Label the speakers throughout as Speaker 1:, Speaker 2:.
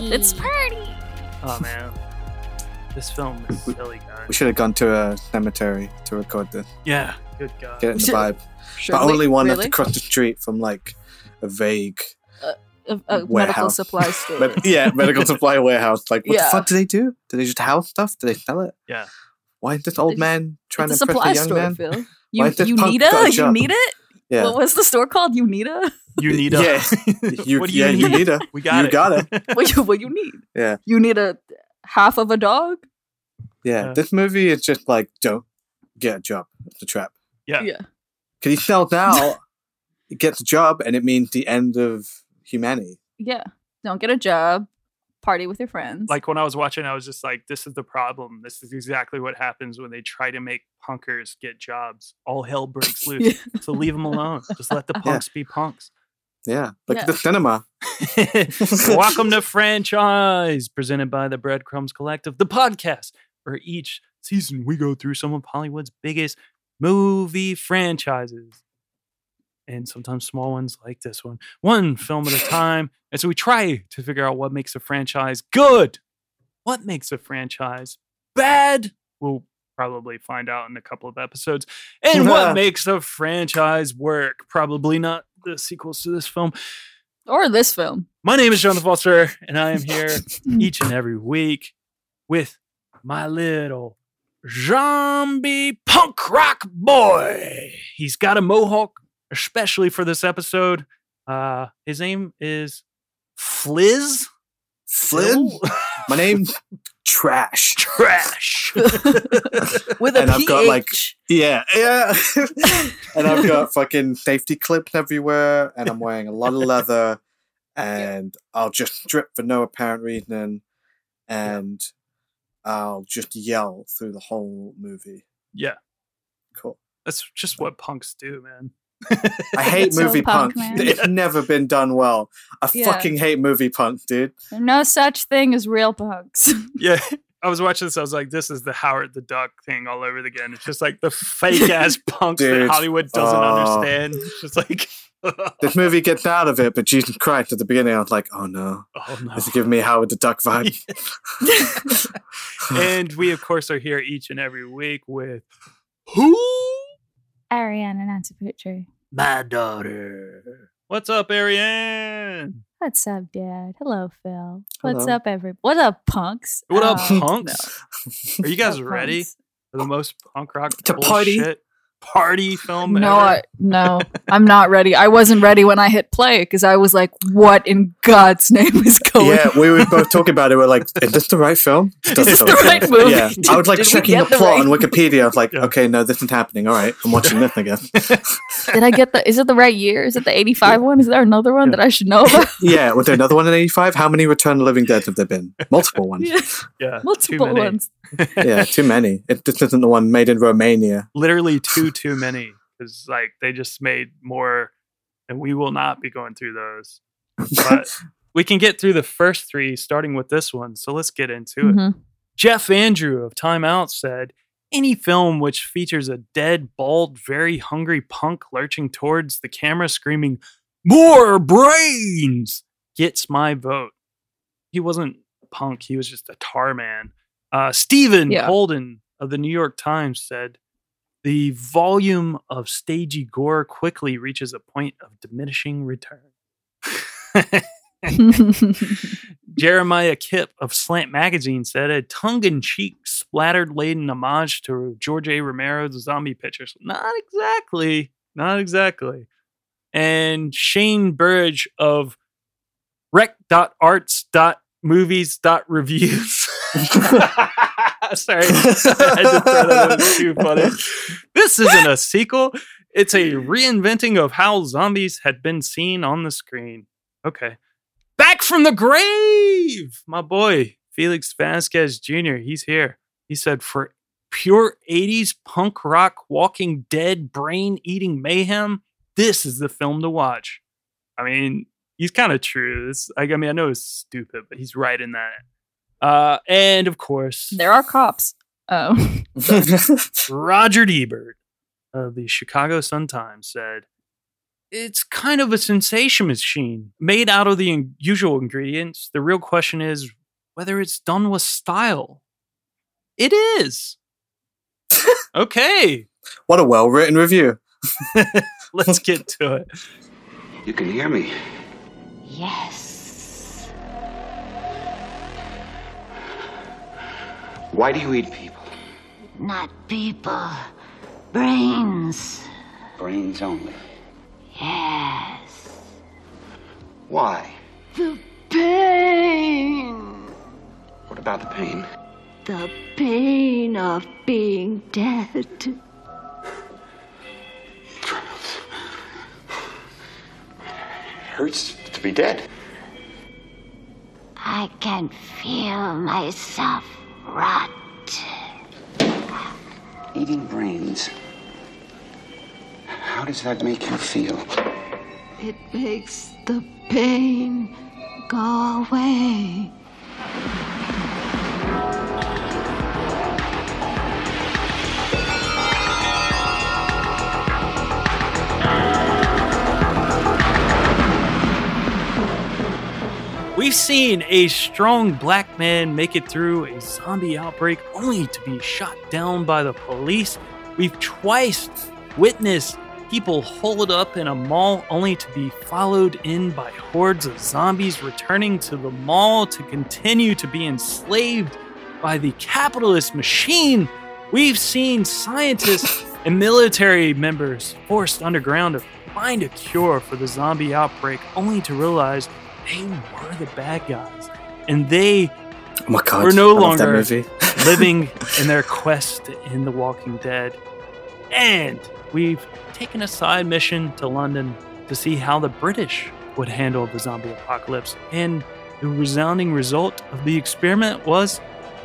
Speaker 1: party!
Speaker 2: It's party.
Speaker 3: Oh man, this film is silly, guys.
Speaker 1: We should have gone to a cemetery to record this.
Speaker 3: Yeah, good God.
Speaker 1: Get it in the vibe.
Speaker 2: Sure.
Speaker 1: but only one
Speaker 2: really?
Speaker 1: that's across the street from like a vague
Speaker 2: a, a medical
Speaker 1: warehouse.
Speaker 2: supply store.
Speaker 1: med- yeah, medical supply warehouse. Like, what
Speaker 2: Yeah.
Speaker 1: the fuck do they do? Do they just house stuff? Do they sell it?
Speaker 3: Yeah.
Speaker 1: Why is this old
Speaker 2: just-
Speaker 1: man trying
Speaker 2: it's
Speaker 1: to
Speaker 2: a
Speaker 1: impress
Speaker 2: supply
Speaker 1: a young
Speaker 2: store,
Speaker 1: man?
Speaker 2: Fil.
Speaker 1: Why
Speaker 2: You,
Speaker 1: is this
Speaker 2: you
Speaker 1: punk
Speaker 2: need
Speaker 1: got a
Speaker 2: it? You
Speaker 1: job?
Speaker 2: need it?
Speaker 1: Yeah.
Speaker 2: What was the store called? You need it?
Speaker 3: You need a.
Speaker 1: Yeah. You,
Speaker 3: what do you
Speaker 1: yeah,
Speaker 3: need?
Speaker 1: you need a.
Speaker 3: We got
Speaker 1: you
Speaker 3: it.
Speaker 1: got it.
Speaker 2: What you, what you need?
Speaker 1: Yeah.
Speaker 2: You need a half of a dog?
Speaker 1: Yeah.
Speaker 3: Yeah.
Speaker 1: This movie is just like, don't get a job. It's a trap.
Speaker 3: Yeah.
Speaker 2: Yeah.
Speaker 1: Because he sells out, he gets a job, and it means the end of humanity.
Speaker 2: Yeah. Don't get a job. Party with your friends.
Speaker 3: like when I was watching, I was just like, "This is the problem. This is exactly what happens when they try to make punkers get jobs. All hell breaks loose.
Speaker 2: Yeah.
Speaker 3: So leave them alone. Just let the punks be punks."
Speaker 1: Yeah. Like
Speaker 2: Yeah.
Speaker 1: the cinema.
Speaker 3: Welcome to Franchise, presented by the Breadcrumbs Collective, the podcast where each season we go through some of Hollywood's biggest movie franchises. And sometimes small ones like this one, one film at a time. And so we try to figure out what makes a franchise good, what makes a franchise bad. We'll probably find out in a couple of episodes. And what makes a franchise work. Probably not the sequels to this film.
Speaker 2: or this film.
Speaker 3: My name is Jonathan Foster, and I am here each and every week with my little zombie punk rock boy. He's got a mohawk, especially for this episode. Uh, his name is Fliz.
Speaker 1: Flynn? My name's Trash.
Speaker 3: Trash.
Speaker 2: With a
Speaker 1: And I've got, like,
Speaker 2: PH.
Speaker 1: Yeah, yeah. and I've got fucking safety clips everywhere, and I'm wearing a lot of leather, and I'll just strip for no apparent reason, and I'll just yell through the whole movie.
Speaker 3: yeah,
Speaker 1: Cool.
Speaker 3: that's just what punks do, man.
Speaker 1: I hate
Speaker 2: So
Speaker 1: movie
Speaker 2: punk,
Speaker 1: punk. It's never been done well. I
Speaker 2: Yeah.
Speaker 1: fucking hate movie punk, dude.
Speaker 2: There's no such thing as real punks.
Speaker 3: Yeah. I was watching this. I was like, "This is the Howard the Duck thing all over again." It's just like the fake ass punks that Hollywood doesn't
Speaker 1: Oh.
Speaker 3: understand. It's just like,
Speaker 1: This movie gets out of it, but Jesus Christ, at the beginning, I was like, oh no.
Speaker 3: oh no.
Speaker 1: This is giving me Howard the Duck vibe.
Speaker 3: and we, of course, are here each and every week with who?
Speaker 2: Ariane Anantaputri.
Speaker 3: My daughter. What's up, Ariane?
Speaker 2: What's up, Dad? Hello, Fil. What's
Speaker 1: Hello.
Speaker 2: up, everybody? What up, punks?
Speaker 3: What up,
Speaker 2: Oh,
Speaker 3: punks? Are you guys ready
Speaker 2: punks?
Speaker 3: for the most punk rock
Speaker 1: To party?
Speaker 3: bullshit party film
Speaker 2: No,
Speaker 3: ever?
Speaker 2: I, no, I'm not ready. I wasn't ready when I hit play because I was like, "What in God's name is going?"
Speaker 1: yeah, we were both talking about it. We're like, is this the right film?
Speaker 2: Is this the right
Speaker 1: good.
Speaker 2: movie?
Speaker 1: Yeah. I was like checking the
Speaker 2: the
Speaker 1: plot
Speaker 2: right-
Speaker 1: on Wikipedia. I was like,
Speaker 3: Yeah.
Speaker 1: okay, no, this isn't happening. All right, I'm watching this, I guess.
Speaker 2: Did I get the? Is it the right year? Is it the '85 one? Is there another one
Speaker 3: Yeah.
Speaker 2: that I should know about?
Speaker 1: yeah, was there another one in 85? How many Return of the Living Dead have there been? Multiple ones.
Speaker 2: Yeah,
Speaker 3: Yeah,
Speaker 2: multiple ones.
Speaker 1: yeah, too many. It, this isn't the one made in Romania.
Speaker 3: Literally too, too many. Because like they just made more, and we will not be going through those. But we can get through the first three, starting with this one. So let's get into it.
Speaker 2: Mhm.
Speaker 3: Geoff Andrew of Time Out said, any film which features a dead, bald, very hungry punk lurching towards the camera screaming, More brains gets my vote. He wasn't a punk, he was just a tar man. Uh, Stephen
Speaker 2: Yeah.
Speaker 3: Holden of the New York Times said, the volume of stagey gore quickly reaches a point of diminishing return. Jeremiah Kipp of Slant Magazine said a tongue in cheek, splattered laden homage to George A. Romero's zombie pictures. Not exactly. Not exactly. And Shane Burridge of rec.arts.movies.reviews. Sorry. I to throw that was too funny. This isn't a sequel. It's a reinventing of how zombies had been seen on the screen. Okay back from the grave. My boy, Felix Vasquez Jr., he's here. He said, for pure 80s punk rock, walking dead, brain eating mayhem, this is the film to watch. I mean, he's kind of true. I, I mean, I know it's stupid, but he's right in that. Uh, and of course,
Speaker 2: there are cops. Oh,
Speaker 3: Roger Ebert of the Chicago Sun Times said, it's kind of a sensation machine made out of the usual ingredients. The real question is whether it's done with style. It is. okay,
Speaker 1: What a well written review.
Speaker 3: let's get to it.
Speaker 4: You can hear me.
Speaker 5: Yes.
Speaker 4: Why do you eat people?
Speaker 5: Not people. Brains.
Speaker 4: Brains only.
Speaker 5: Yes.
Speaker 4: Why?
Speaker 5: The pain.
Speaker 4: What about the pain?
Speaker 5: The pain of being dead.
Speaker 4: It hurts to be dead.
Speaker 5: I can feel myself rot.
Speaker 4: Eating brains. How does that make you feel?
Speaker 5: It makes the pain go away.
Speaker 3: We've seen a strong black man make it through a zombie outbreak only to be shot down by the police. We've twice witnessed people holed up in a mall only to be followed in by hordes of zombies returning to the mall to continue to be enslaved by the capitalist machine. We've seen scientists and military members forced underground to find a cure for the zombie outbreak only to realize they were the bad guys. And they
Speaker 1: Oh my god.
Speaker 3: We're no
Speaker 1: I love that
Speaker 3: longer-
Speaker 1: movie.
Speaker 3: living in their quest in The Walking Dead. And we've taken a side mission to London to see how the British would handle the zombie apocalypse. And the resounding result of the experiment was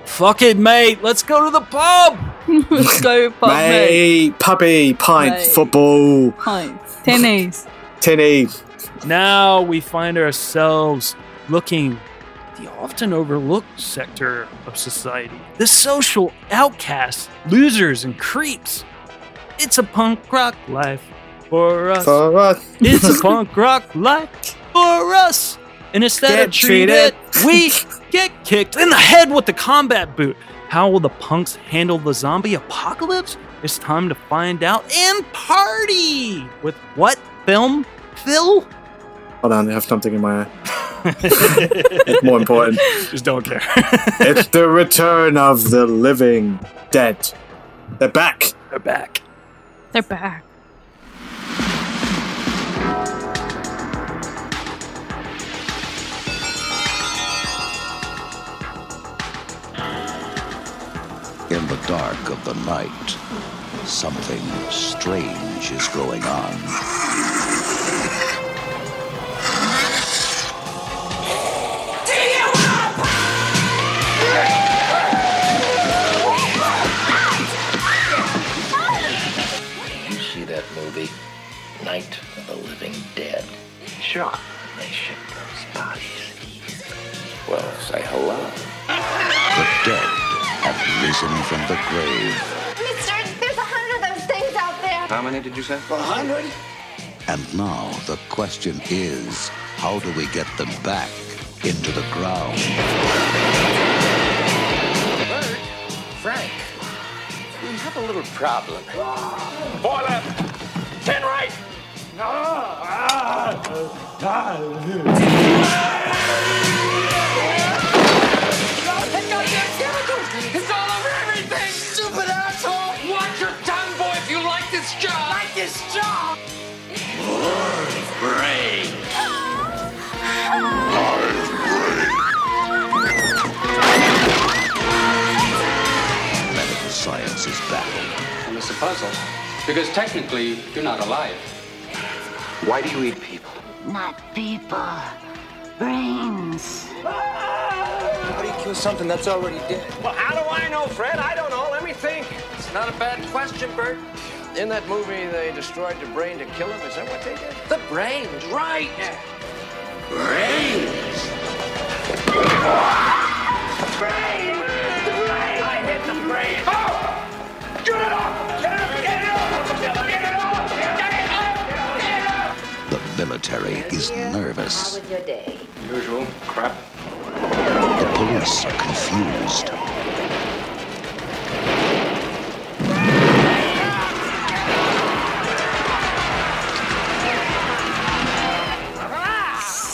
Speaker 3: fuck it, mate, let's go to the pub.
Speaker 2: Let's go, pub mate.
Speaker 1: Mate, puppy, pint,
Speaker 2: Mate.
Speaker 1: football,
Speaker 2: Pints. Tennies.
Speaker 1: tinny.
Speaker 3: Now we find ourselves looking the often overlooked sector of society the social outcasts, losers, and creeps. It's a punk rock life for us.
Speaker 1: For us.
Speaker 3: It's a punk rock life for us. And instead
Speaker 1: Get
Speaker 3: of treated,
Speaker 1: treated.
Speaker 3: we get kicked in the head with the combat boot. How will the punks handle the zombie apocalypse? It's time to find out and party with what film? Fil?
Speaker 1: Hold on, I have something in my eye. It's more important.
Speaker 3: Just don't care.
Speaker 1: it's the return of the living dead. They're back.
Speaker 3: They're back.
Speaker 2: They're back.
Speaker 6: In the dark of the night, something strange is going on.
Speaker 7: Sure. They ship those bodies. Well, say hello.
Speaker 6: The dead have risen from the grave,
Speaker 8: Mister, there's a hundred of those things out there.
Speaker 4: How many did you say? A hundred.
Speaker 6: and now the question is how do we get them back into the ground?
Speaker 7: Bert, Frank, we have a little problem. Four left, ten right.
Speaker 9: It's all over everything! Stupid asshole! Watch your tongue, boy, if you like this job! Like this job!
Speaker 6: Medical science is baffled.
Speaker 10: And it's a puzzle. Because technically, you're not alive.
Speaker 4: Why do you eat people?
Speaker 5: Not people. Brains.
Speaker 7: How do you kill something that's already dead? Well, how do I know, Fred? I don't know. Let me think. It's not a bad question, Bert. In that movie, they destroyed the brain to kill him. Is that what they did? The brains, right? Brains. Brain. The brain. I hit the brain. Oh! Get it off! Get it off! Get
Speaker 6: is nervous.
Speaker 8: was your day?
Speaker 10: Usual crap.
Speaker 6: The police are confused.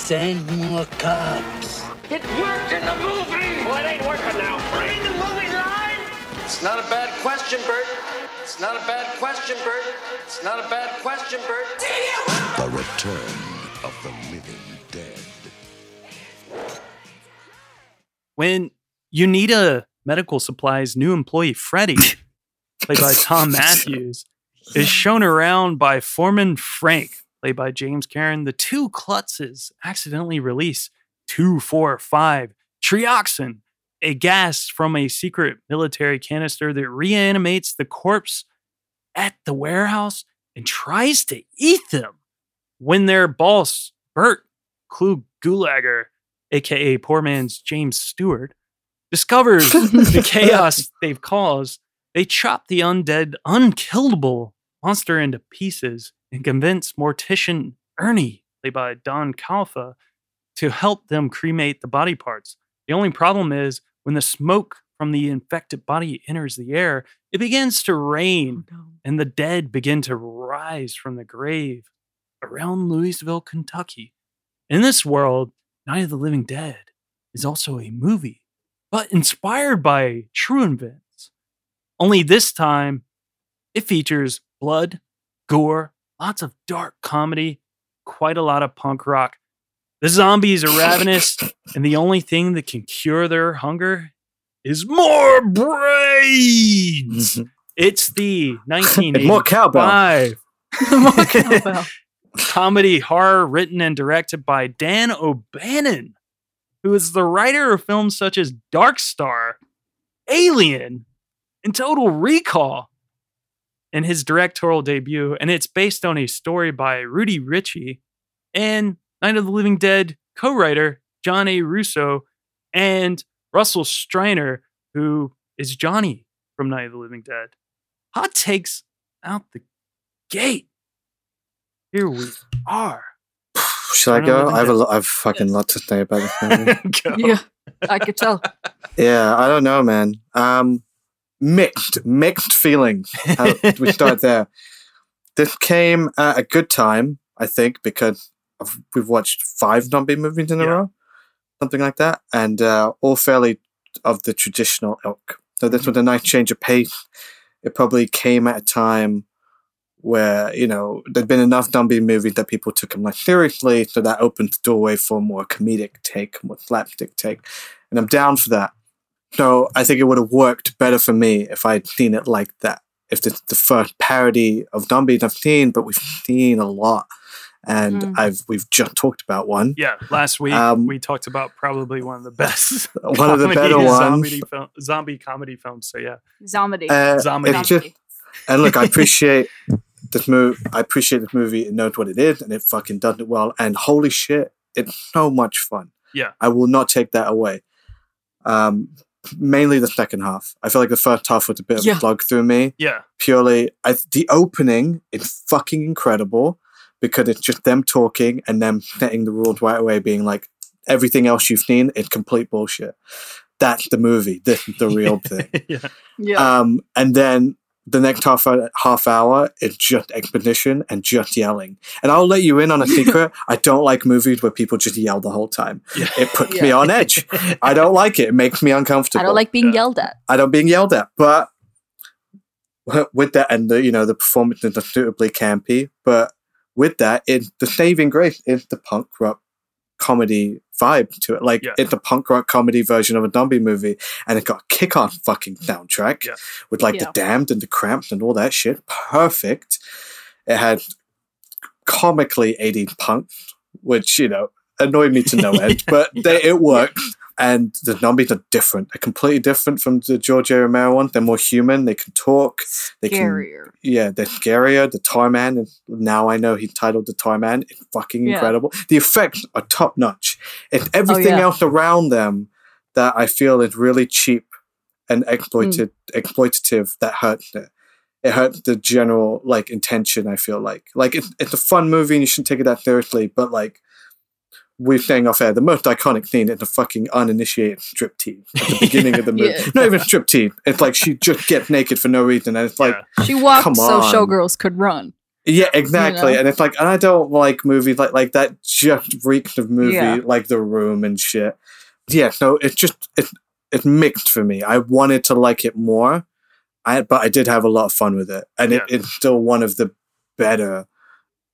Speaker 11: Send more cops.
Speaker 9: It worked in the movie! Well, it ain't working now. Ain't the movie line?
Speaker 7: It's not a bad question, Bert. It's not a bad question, Bert. It's not a bad question, Bert.
Speaker 6: The return of the living dead.
Speaker 3: when Uneeda Medical Supplies new employee Freddie, played by Thom Mathews, is shown around by Foreman Frank, played by James Karen, the two klutzes accidentally release 245 trioxin, a gas from a secret military canister that reanimates the corpse at the warehouse and tries to eat them when their boss, Bert Clu Gulager, aka poor man's James Stewart, discovers the chaos they've caused. They chop the undead, unkillable monster into pieces and convince mortician Ernie, played by Don Calfa, to help them cremate the body parts. The only problem is when the smoke from the infected body enters the air, it begins to rain oh, and the dead begin to rise from the grave around Louisville, Kentucky. In this world, Night of the Living Dead is also a movie, but inspired by true events. Only this time, it features blood, gore, lots of dark comedy, quite a lot of punk rock. The zombies are ravenous, and the only thing that can cure their hunger is more brains. It's the
Speaker 1: And more cowbell.
Speaker 3: 1985 comedy horror written and directed by Dan O'Bannon, who is the writer of films such as Dark Star, Alien, and Total Recall in his directorial debut. And it's based on a story by Rudy Ricci and Night of the Living Dead co writer John A. Russo and Russell Streiner, who is Johnny from Night of the Living Dead. Hot takes out the gate. Here we are.
Speaker 1: Should I
Speaker 3: Night
Speaker 1: go? I have a lot. I've fucking lot to say about this movie.
Speaker 3: Go.
Speaker 2: Yeah, I could tell.
Speaker 1: yeah, I don't know, man. Um, mixed, mixed feelings. How, we start there. This came at a good time, I think, because we've watched five zombie movies in a
Speaker 3: Yeah.
Speaker 1: row, something like that, and uh, all fairly of the traditional ilk. So this was a nice change of pace. It probably came at a time where you know there'd been enough zombie movies that people took them like seriously, so that opened the doorway for a more comedic take, more slapstick take, and I'm down for that. So I think it would have worked better for me if I'd seen it like that. If it's the first parody of zombies I've seen, but we've seen a lot, and
Speaker 2: Mm.
Speaker 1: I've we've just talked about one.
Speaker 3: Yeah, last week
Speaker 1: Um,
Speaker 3: we talked about probably one of the best,
Speaker 1: One of the better ones.
Speaker 3: zombie, film, zombie comedy films. So yeah,
Speaker 2: Zombie.
Speaker 1: Uh,
Speaker 3: Zombie.
Speaker 1: just, and look, I appreciate this movie. I appreciate this movie. It knows what it is, and it fucking does it well. And holy shit, it's so much fun.
Speaker 3: Yeah.
Speaker 1: I will not take that away. Um, mainly the second half. I feel like the first half was a bit of
Speaker 2: Yeah.
Speaker 1: a slug through me.
Speaker 3: yeah,
Speaker 1: Purely, I, the opening is fucking incredible because it's just them talking and them setting the rules right away, being like, everything else you've seen is complete bullshit. That's the movie. This is the real thing.
Speaker 3: yeah,
Speaker 2: yeah.
Speaker 1: Um, and then the next half half hour is just exposition and just yelling. And I'll let you in on a secret. I don't like movies where people just yell the whole time.
Speaker 3: yeah.
Speaker 1: It puts me on edge. I don't like it. It makes me uncomfortable.
Speaker 2: I don't like being
Speaker 3: Yeah.
Speaker 2: yelled at.
Speaker 1: I don't being yelled at. But with that and the you know the performances are suitably campy. But with that, it the saving grace is the punk rock comedy vibe to it. Like
Speaker 3: Yeah.
Speaker 1: it's a punk rock comedy version of a zombie movie, and it got a kick off fucking soundtrack
Speaker 3: Yeah.
Speaker 1: with like
Speaker 2: Yeah.
Speaker 1: the damned and the cramps and all that shit. Perfect. It had comically 80s punk, which you know annoyed me to no end, but they, it worked. And the zombies are different. They're completely different from the George A. Romero one. They're more human. They can talk. They can
Speaker 2: Scarier.
Speaker 1: yeah, the scarier, the Tar Man, now I know he's titled the Tar Man. It's fucking
Speaker 2: Yeah.
Speaker 1: incredible. The effects are top notch. It's oh, everything
Speaker 2: yeah.
Speaker 1: else around them that I feel is really cheap and exploited, hmm. exploitative that hurts it. It hurts the general like intention. I feel like like it's it's a fun movie and you shouldn't take it that seriously, but like we're saying off air, the most iconic scene is the fucking uninitiated strip team at the beginning of the movie.
Speaker 2: Yeah.
Speaker 1: Not even strip team. It's like she just gets naked for no reason, and it's like,
Speaker 2: She walked
Speaker 1: Come
Speaker 2: so
Speaker 1: on.
Speaker 2: showgirls could run.
Speaker 1: yeah, exactly.
Speaker 2: know?
Speaker 1: And it's like, and I don't like movies like like that. Just reeks of movie
Speaker 2: Yeah.
Speaker 1: like The Room and shit. Yeah, so it's just it's it's mixed for me. I wanted to like it more, I but I did have a lot of fun with it, and it, it's still one of the better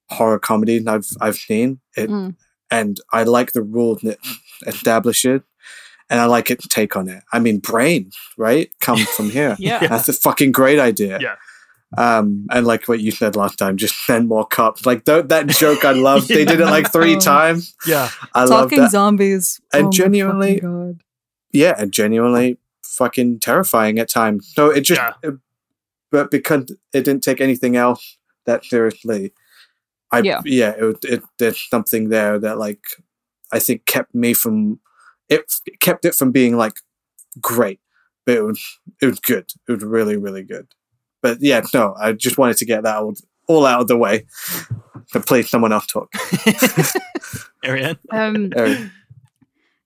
Speaker 1: horror comedies I've I've seen. It
Speaker 2: Mm.
Speaker 1: And I like the rules that establish it, and I like its take on it. I mean, brain, right, come from here.
Speaker 2: Yeah.
Speaker 1: that's a fucking great idea.
Speaker 3: Yeah.
Speaker 1: Um, and like what you said last time, just send more cops. Like th- that joke, I love. They did it like three times.
Speaker 3: Yeah.
Speaker 1: I love
Speaker 2: Talking
Speaker 1: that.
Speaker 2: zombies.
Speaker 1: And
Speaker 2: Oh
Speaker 1: genuinely-
Speaker 2: fucking God.
Speaker 1: yeah, and genuinely fucking terrifying at times. So it just, it- but because it didn't take anything else that seriously, I
Speaker 2: Yeah.
Speaker 1: yeah, it, it there's something there that like I think kept me from it kept it from being like great, but it was it was good. It was really really good. But yeah, no, I just wanted to get that all, all out of the way. But please, someone else talk.
Speaker 3: Ariane?
Speaker 2: Um,
Speaker 1: Ariane.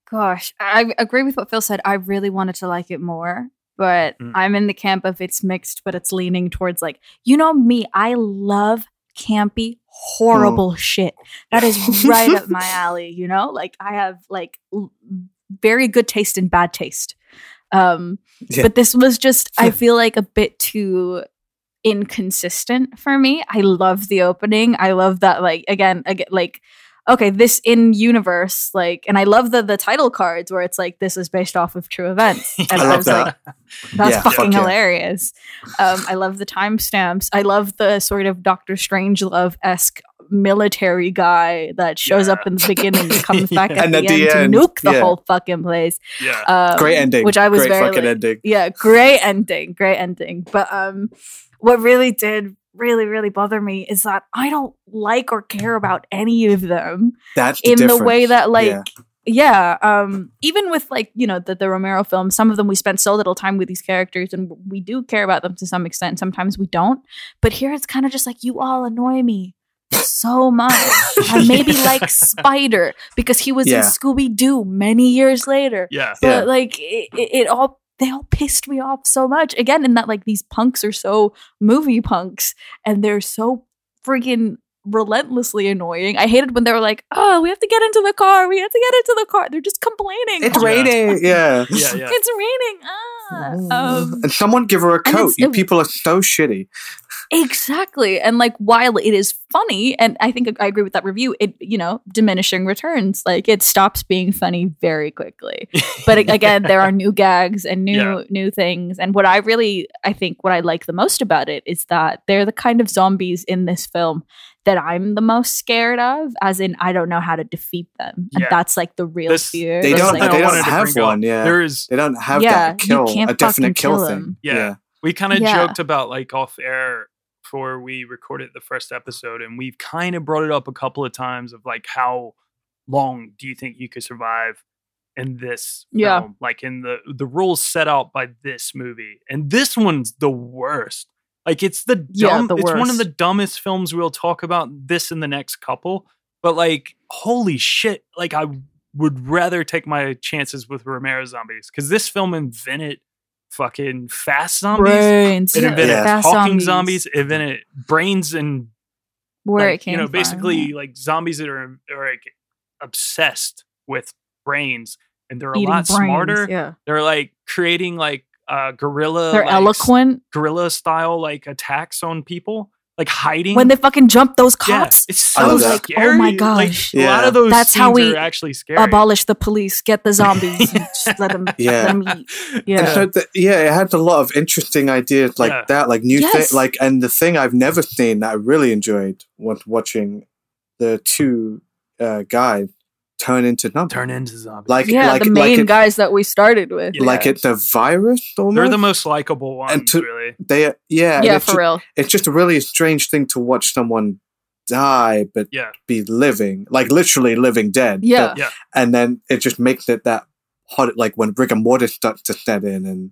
Speaker 2: gosh, I agree with what Fil said. I really wanted to like it more, but
Speaker 3: Mm.
Speaker 2: I'm in the camp of it's mixed, but it's leaning towards like, you know me, I love campy, horrible shit. That is right up my alley, you know? Like I have like l- very good taste and bad taste. Um
Speaker 1: Yeah.
Speaker 2: but this was just I feel like a bit too inconsistent for me. I love the opening. I love that like again, again like okay, this in universe, like, and I love the the title cards where it's like this is based off of true events, and
Speaker 1: I
Speaker 2: I,
Speaker 1: love
Speaker 2: was
Speaker 1: that.
Speaker 2: like, that's
Speaker 1: Yeah,
Speaker 2: fucking
Speaker 1: fuck yeah.
Speaker 2: hilarious. Um, I love the timestamps. I love the sort of Doctor Strangelove esque military guy that shows up in the beginning and comes back at,
Speaker 1: And
Speaker 2: the,
Speaker 1: at
Speaker 2: end,
Speaker 1: the end,
Speaker 2: to nuke the
Speaker 1: yeah.
Speaker 2: whole fucking place.
Speaker 3: Yeah.
Speaker 2: Um,
Speaker 1: Great ending.
Speaker 2: Which I was
Speaker 1: Great
Speaker 2: very
Speaker 1: fucking
Speaker 2: like-
Speaker 1: ending.
Speaker 2: yeah, great ending, great ending. But um, what really did really really bother me is that I don't like or care about any of them
Speaker 1: That's the
Speaker 2: in the way that like.
Speaker 1: Yeah.
Speaker 2: Yeah. um, even with like you know the the Romero films, some of them we spent so little time with these characters, and we do care about them to some extent. Sometimes we don't, but here it's kind of just like you all annoy me so much. I maybe like Spider because he was
Speaker 1: Yeah.
Speaker 2: in Scooby Doo many years later,
Speaker 3: Yeah.
Speaker 2: but
Speaker 1: Yeah.
Speaker 2: like it, it, it all they all pissed me off so much. Again in that like these punks are so movie punks and they're so freaking relentlessly annoying i hated when they were like oh we have to get into the car we have to get into the car they're just complaining
Speaker 1: It's
Speaker 2: Oh,
Speaker 1: raining. Yeah.
Speaker 3: Yeah, yeah.
Speaker 2: it's raining ah. um,
Speaker 1: And someone give her a coat. You
Speaker 2: it-
Speaker 1: people are so shitty.
Speaker 2: Exactly. And like while it is funny, and I think I agree with that review, it you know, diminishing returns. Like it stops being funny very quickly. But again, there are new gags and new
Speaker 3: Yeah.
Speaker 2: new things. And what I really I think what I like the most about it is that they're the kind of zombies in this film that I'm the most scared of, as in I don't know how to defeat them. And that's like the real
Speaker 3: This-
Speaker 2: fear.
Speaker 1: They don't.
Speaker 2: like-
Speaker 3: I
Speaker 1: they don't have one. Yeah.
Speaker 3: There is
Speaker 1: They don't have
Speaker 2: Yeah,
Speaker 1: that
Speaker 2: you
Speaker 1: kill.
Speaker 2: can't
Speaker 1: A definite
Speaker 2: fucking
Speaker 1: kill,
Speaker 2: kill
Speaker 1: thing.
Speaker 2: them.
Speaker 3: Yeah. We kind of
Speaker 2: Yeah.
Speaker 3: joked about like off air before we recorded the first episode, and we've kind of brought it up a couple of times of like how long do you think you could survive in this
Speaker 2: Yeah.
Speaker 3: film? Like in the the rules set out by this movie, and this one's the worst. Like it's the
Speaker 2: Yeah,
Speaker 3: dumb.
Speaker 2: the
Speaker 3: it's one of the dumbest films. We'll talk about this in the next couple, but like holy shit! Like I would rather take my chances with Romero zombies because this film invented fucking fast zombies.
Speaker 2: brains.
Speaker 3: It
Speaker 2: yeah,
Speaker 3: invented
Speaker 2: fast
Speaker 3: talking zombies. It invented brains and
Speaker 2: Where
Speaker 3: like,
Speaker 2: it came
Speaker 3: you know
Speaker 2: from.
Speaker 3: basically like zombies that are, are like obsessed with brains and they're a lot
Speaker 2: brains,
Speaker 3: smarter.
Speaker 2: Yeah.
Speaker 3: They're like creating like uh guerrilla
Speaker 2: They're
Speaker 3: like,
Speaker 2: eloquent.
Speaker 3: guerrilla style like attacks on people like hiding
Speaker 2: When they fucking jump those
Speaker 3: Yeah,
Speaker 2: cops,
Speaker 3: it's
Speaker 1: I
Speaker 2: I
Speaker 3: so
Speaker 1: love
Speaker 2: like,
Speaker 3: scary.
Speaker 2: oh my
Speaker 3: Like,
Speaker 2: gosh.
Speaker 3: a lot
Speaker 1: Yeah.
Speaker 3: of those
Speaker 2: That's how we
Speaker 3: are actually scary
Speaker 2: abolish the police, get the zombies, and just let them,
Speaker 1: Yeah.
Speaker 2: let them eat.
Speaker 1: And
Speaker 2: Yeah.
Speaker 1: so the, yeah, it had a lot of interesting ideas like
Speaker 3: Yeah.
Speaker 1: that, like new
Speaker 2: Yes.
Speaker 1: thing, like and the thing I've never seen that I really enjoyed was watching the two uh, guys turn into numbers.
Speaker 3: turn into zombies
Speaker 1: like
Speaker 2: yeah,
Speaker 1: like
Speaker 2: the
Speaker 1: like
Speaker 2: main
Speaker 1: it,
Speaker 2: guys that we started with.
Speaker 3: Yeah.
Speaker 1: like it's a virus almost.
Speaker 3: they're the most likable ones
Speaker 1: to-
Speaker 3: really
Speaker 1: they yeah
Speaker 2: yeah,
Speaker 1: it's
Speaker 2: for
Speaker 1: ju-
Speaker 2: real.
Speaker 1: it's just a really strange thing to watch someone die but
Speaker 3: yeah
Speaker 1: be living like literally living dead
Speaker 2: Yeah.
Speaker 1: but- and then it just makes it that hot, like when rigor mortis starts to set in, and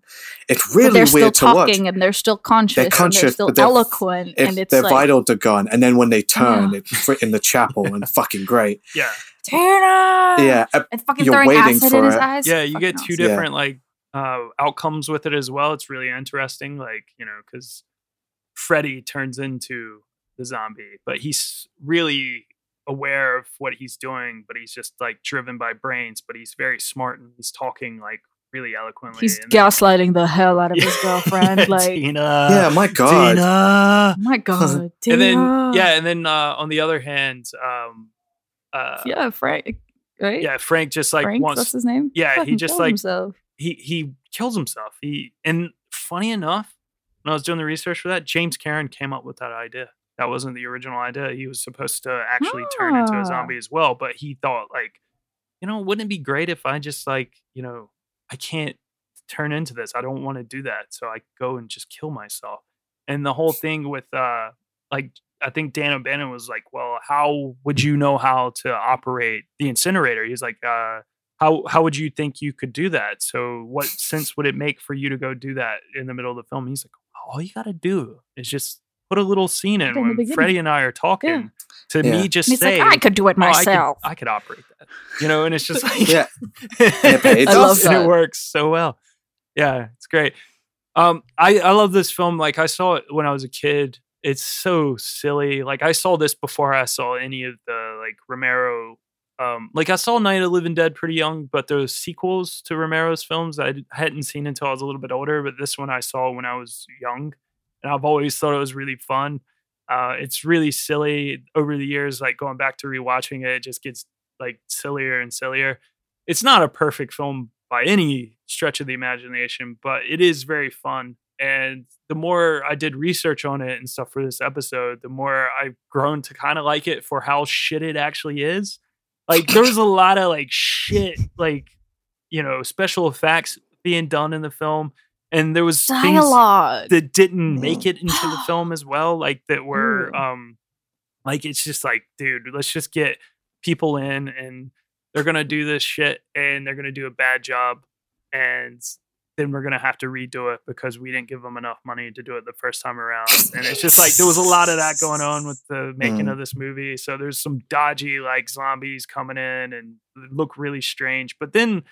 Speaker 1: it's
Speaker 2: But
Speaker 1: really
Speaker 2: they're still
Speaker 1: weird to watch.
Speaker 2: and they're still conscious.
Speaker 1: They're
Speaker 2: and
Speaker 1: conscious,
Speaker 2: they're still
Speaker 1: they're-
Speaker 2: eloquent,
Speaker 1: It's,
Speaker 2: and it's
Speaker 1: their
Speaker 2: like
Speaker 1: vitals are gone, and then when they turn,
Speaker 2: Yeah.
Speaker 1: it's in the chapel and fucking great.
Speaker 3: Yeah.
Speaker 2: Tina.
Speaker 1: Yeah, uh,
Speaker 2: and fucking
Speaker 1: you're waiting
Speaker 2: acid
Speaker 1: for
Speaker 2: in his
Speaker 1: it.
Speaker 2: eyes.
Speaker 3: yeah you get two
Speaker 2: awesome.
Speaker 3: different like uh outcomes with it as well it's really interesting like you know because freddy turns into the zombie but he's really aware of what he's doing but he's just like driven by brains but he's very smart and he's talking like really eloquently
Speaker 2: He's
Speaker 3: and then-
Speaker 2: gaslighting the hell out of his girlfriend. Like,
Speaker 3: Tina,
Speaker 1: yeah, my god.
Speaker 3: Tina.
Speaker 2: my god,
Speaker 3: and then yeah and then uh on the other hand um uh
Speaker 2: yeah, Frank, right?
Speaker 3: yeah frank just like
Speaker 2: Frank,
Speaker 3: wants
Speaker 2: what's his name?
Speaker 3: yeah, he just, like-
Speaker 2: himself.
Speaker 3: he he kills himself. He and funny enough, when I was doing the research for that, James Karen came up with that idea. That wasn't the original idea. He was supposed to actually turn into
Speaker 2: Ah.
Speaker 3: a zombie as well, but he thought like, you know, wouldn't it be great if I just like, you know, I can't turn into this. I don't want to do that. So I go and just kill myself. And the whole thing with uh like I think Dan O'Bannon was like, well, how would you know how to operate the incinerator? He's like, uh, how how would you think you could do that? So what sense would it make for you to go do that in the middle of the film? He's like, all you got to do is just put a little scene in
Speaker 2: in
Speaker 3: when. Freddie and I are talking. To
Speaker 1: Yeah.
Speaker 3: me, just
Speaker 2: And he's
Speaker 3: say,
Speaker 2: like, I could do it
Speaker 3: "Oh, I could-
Speaker 2: myself.
Speaker 3: I could, operate that, you know. And it's just like,
Speaker 1: Yeah. it pays
Speaker 2: I love
Speaker 1: off.
Speaker 3: and
Speaker 2: that.
Speaker 3: it works so well. Yeah, it's great. Um, I I love this film. Like I saw it when I was a kid. It's so silly. Like I saw this before I saw any of the like Romero. Um, like I saw Night of the Living Dead pretty young, but those sequels to Romero's films I hadn't seen until I was a little bit older. But this one I saw when I was young, and I've always thought it was really fun. Uh, it's really silly over the years. Like going back to rewatching it, it just gets like sillier and sillier. It's not a perfect film by any stretch of the imagination, but it is very fun. And the more I did research on it and stuff for this episode, the more I've grown to kind of like it for how shit it actually is. Like there was a lot of like shit, like you know, special effects being done in the film, and there was things
Speaker 2: Dialogue.
Speaker 3: that didn't make it into the film as well, like that were
Speaker 2: Ooh.
Speaker 3: um like it's just like, dude, let's just get people in and they're gonna do this shit and they're gonna do a bad job and then we're gonna have to redo it because we didn't give them enough money to do it the first time around. And it's just like there was a lot of that going on with the making
Speaker 1: Mm.
Speaker 3: of this movie. So there's some dodgy like zombies coming in and look really strange. But then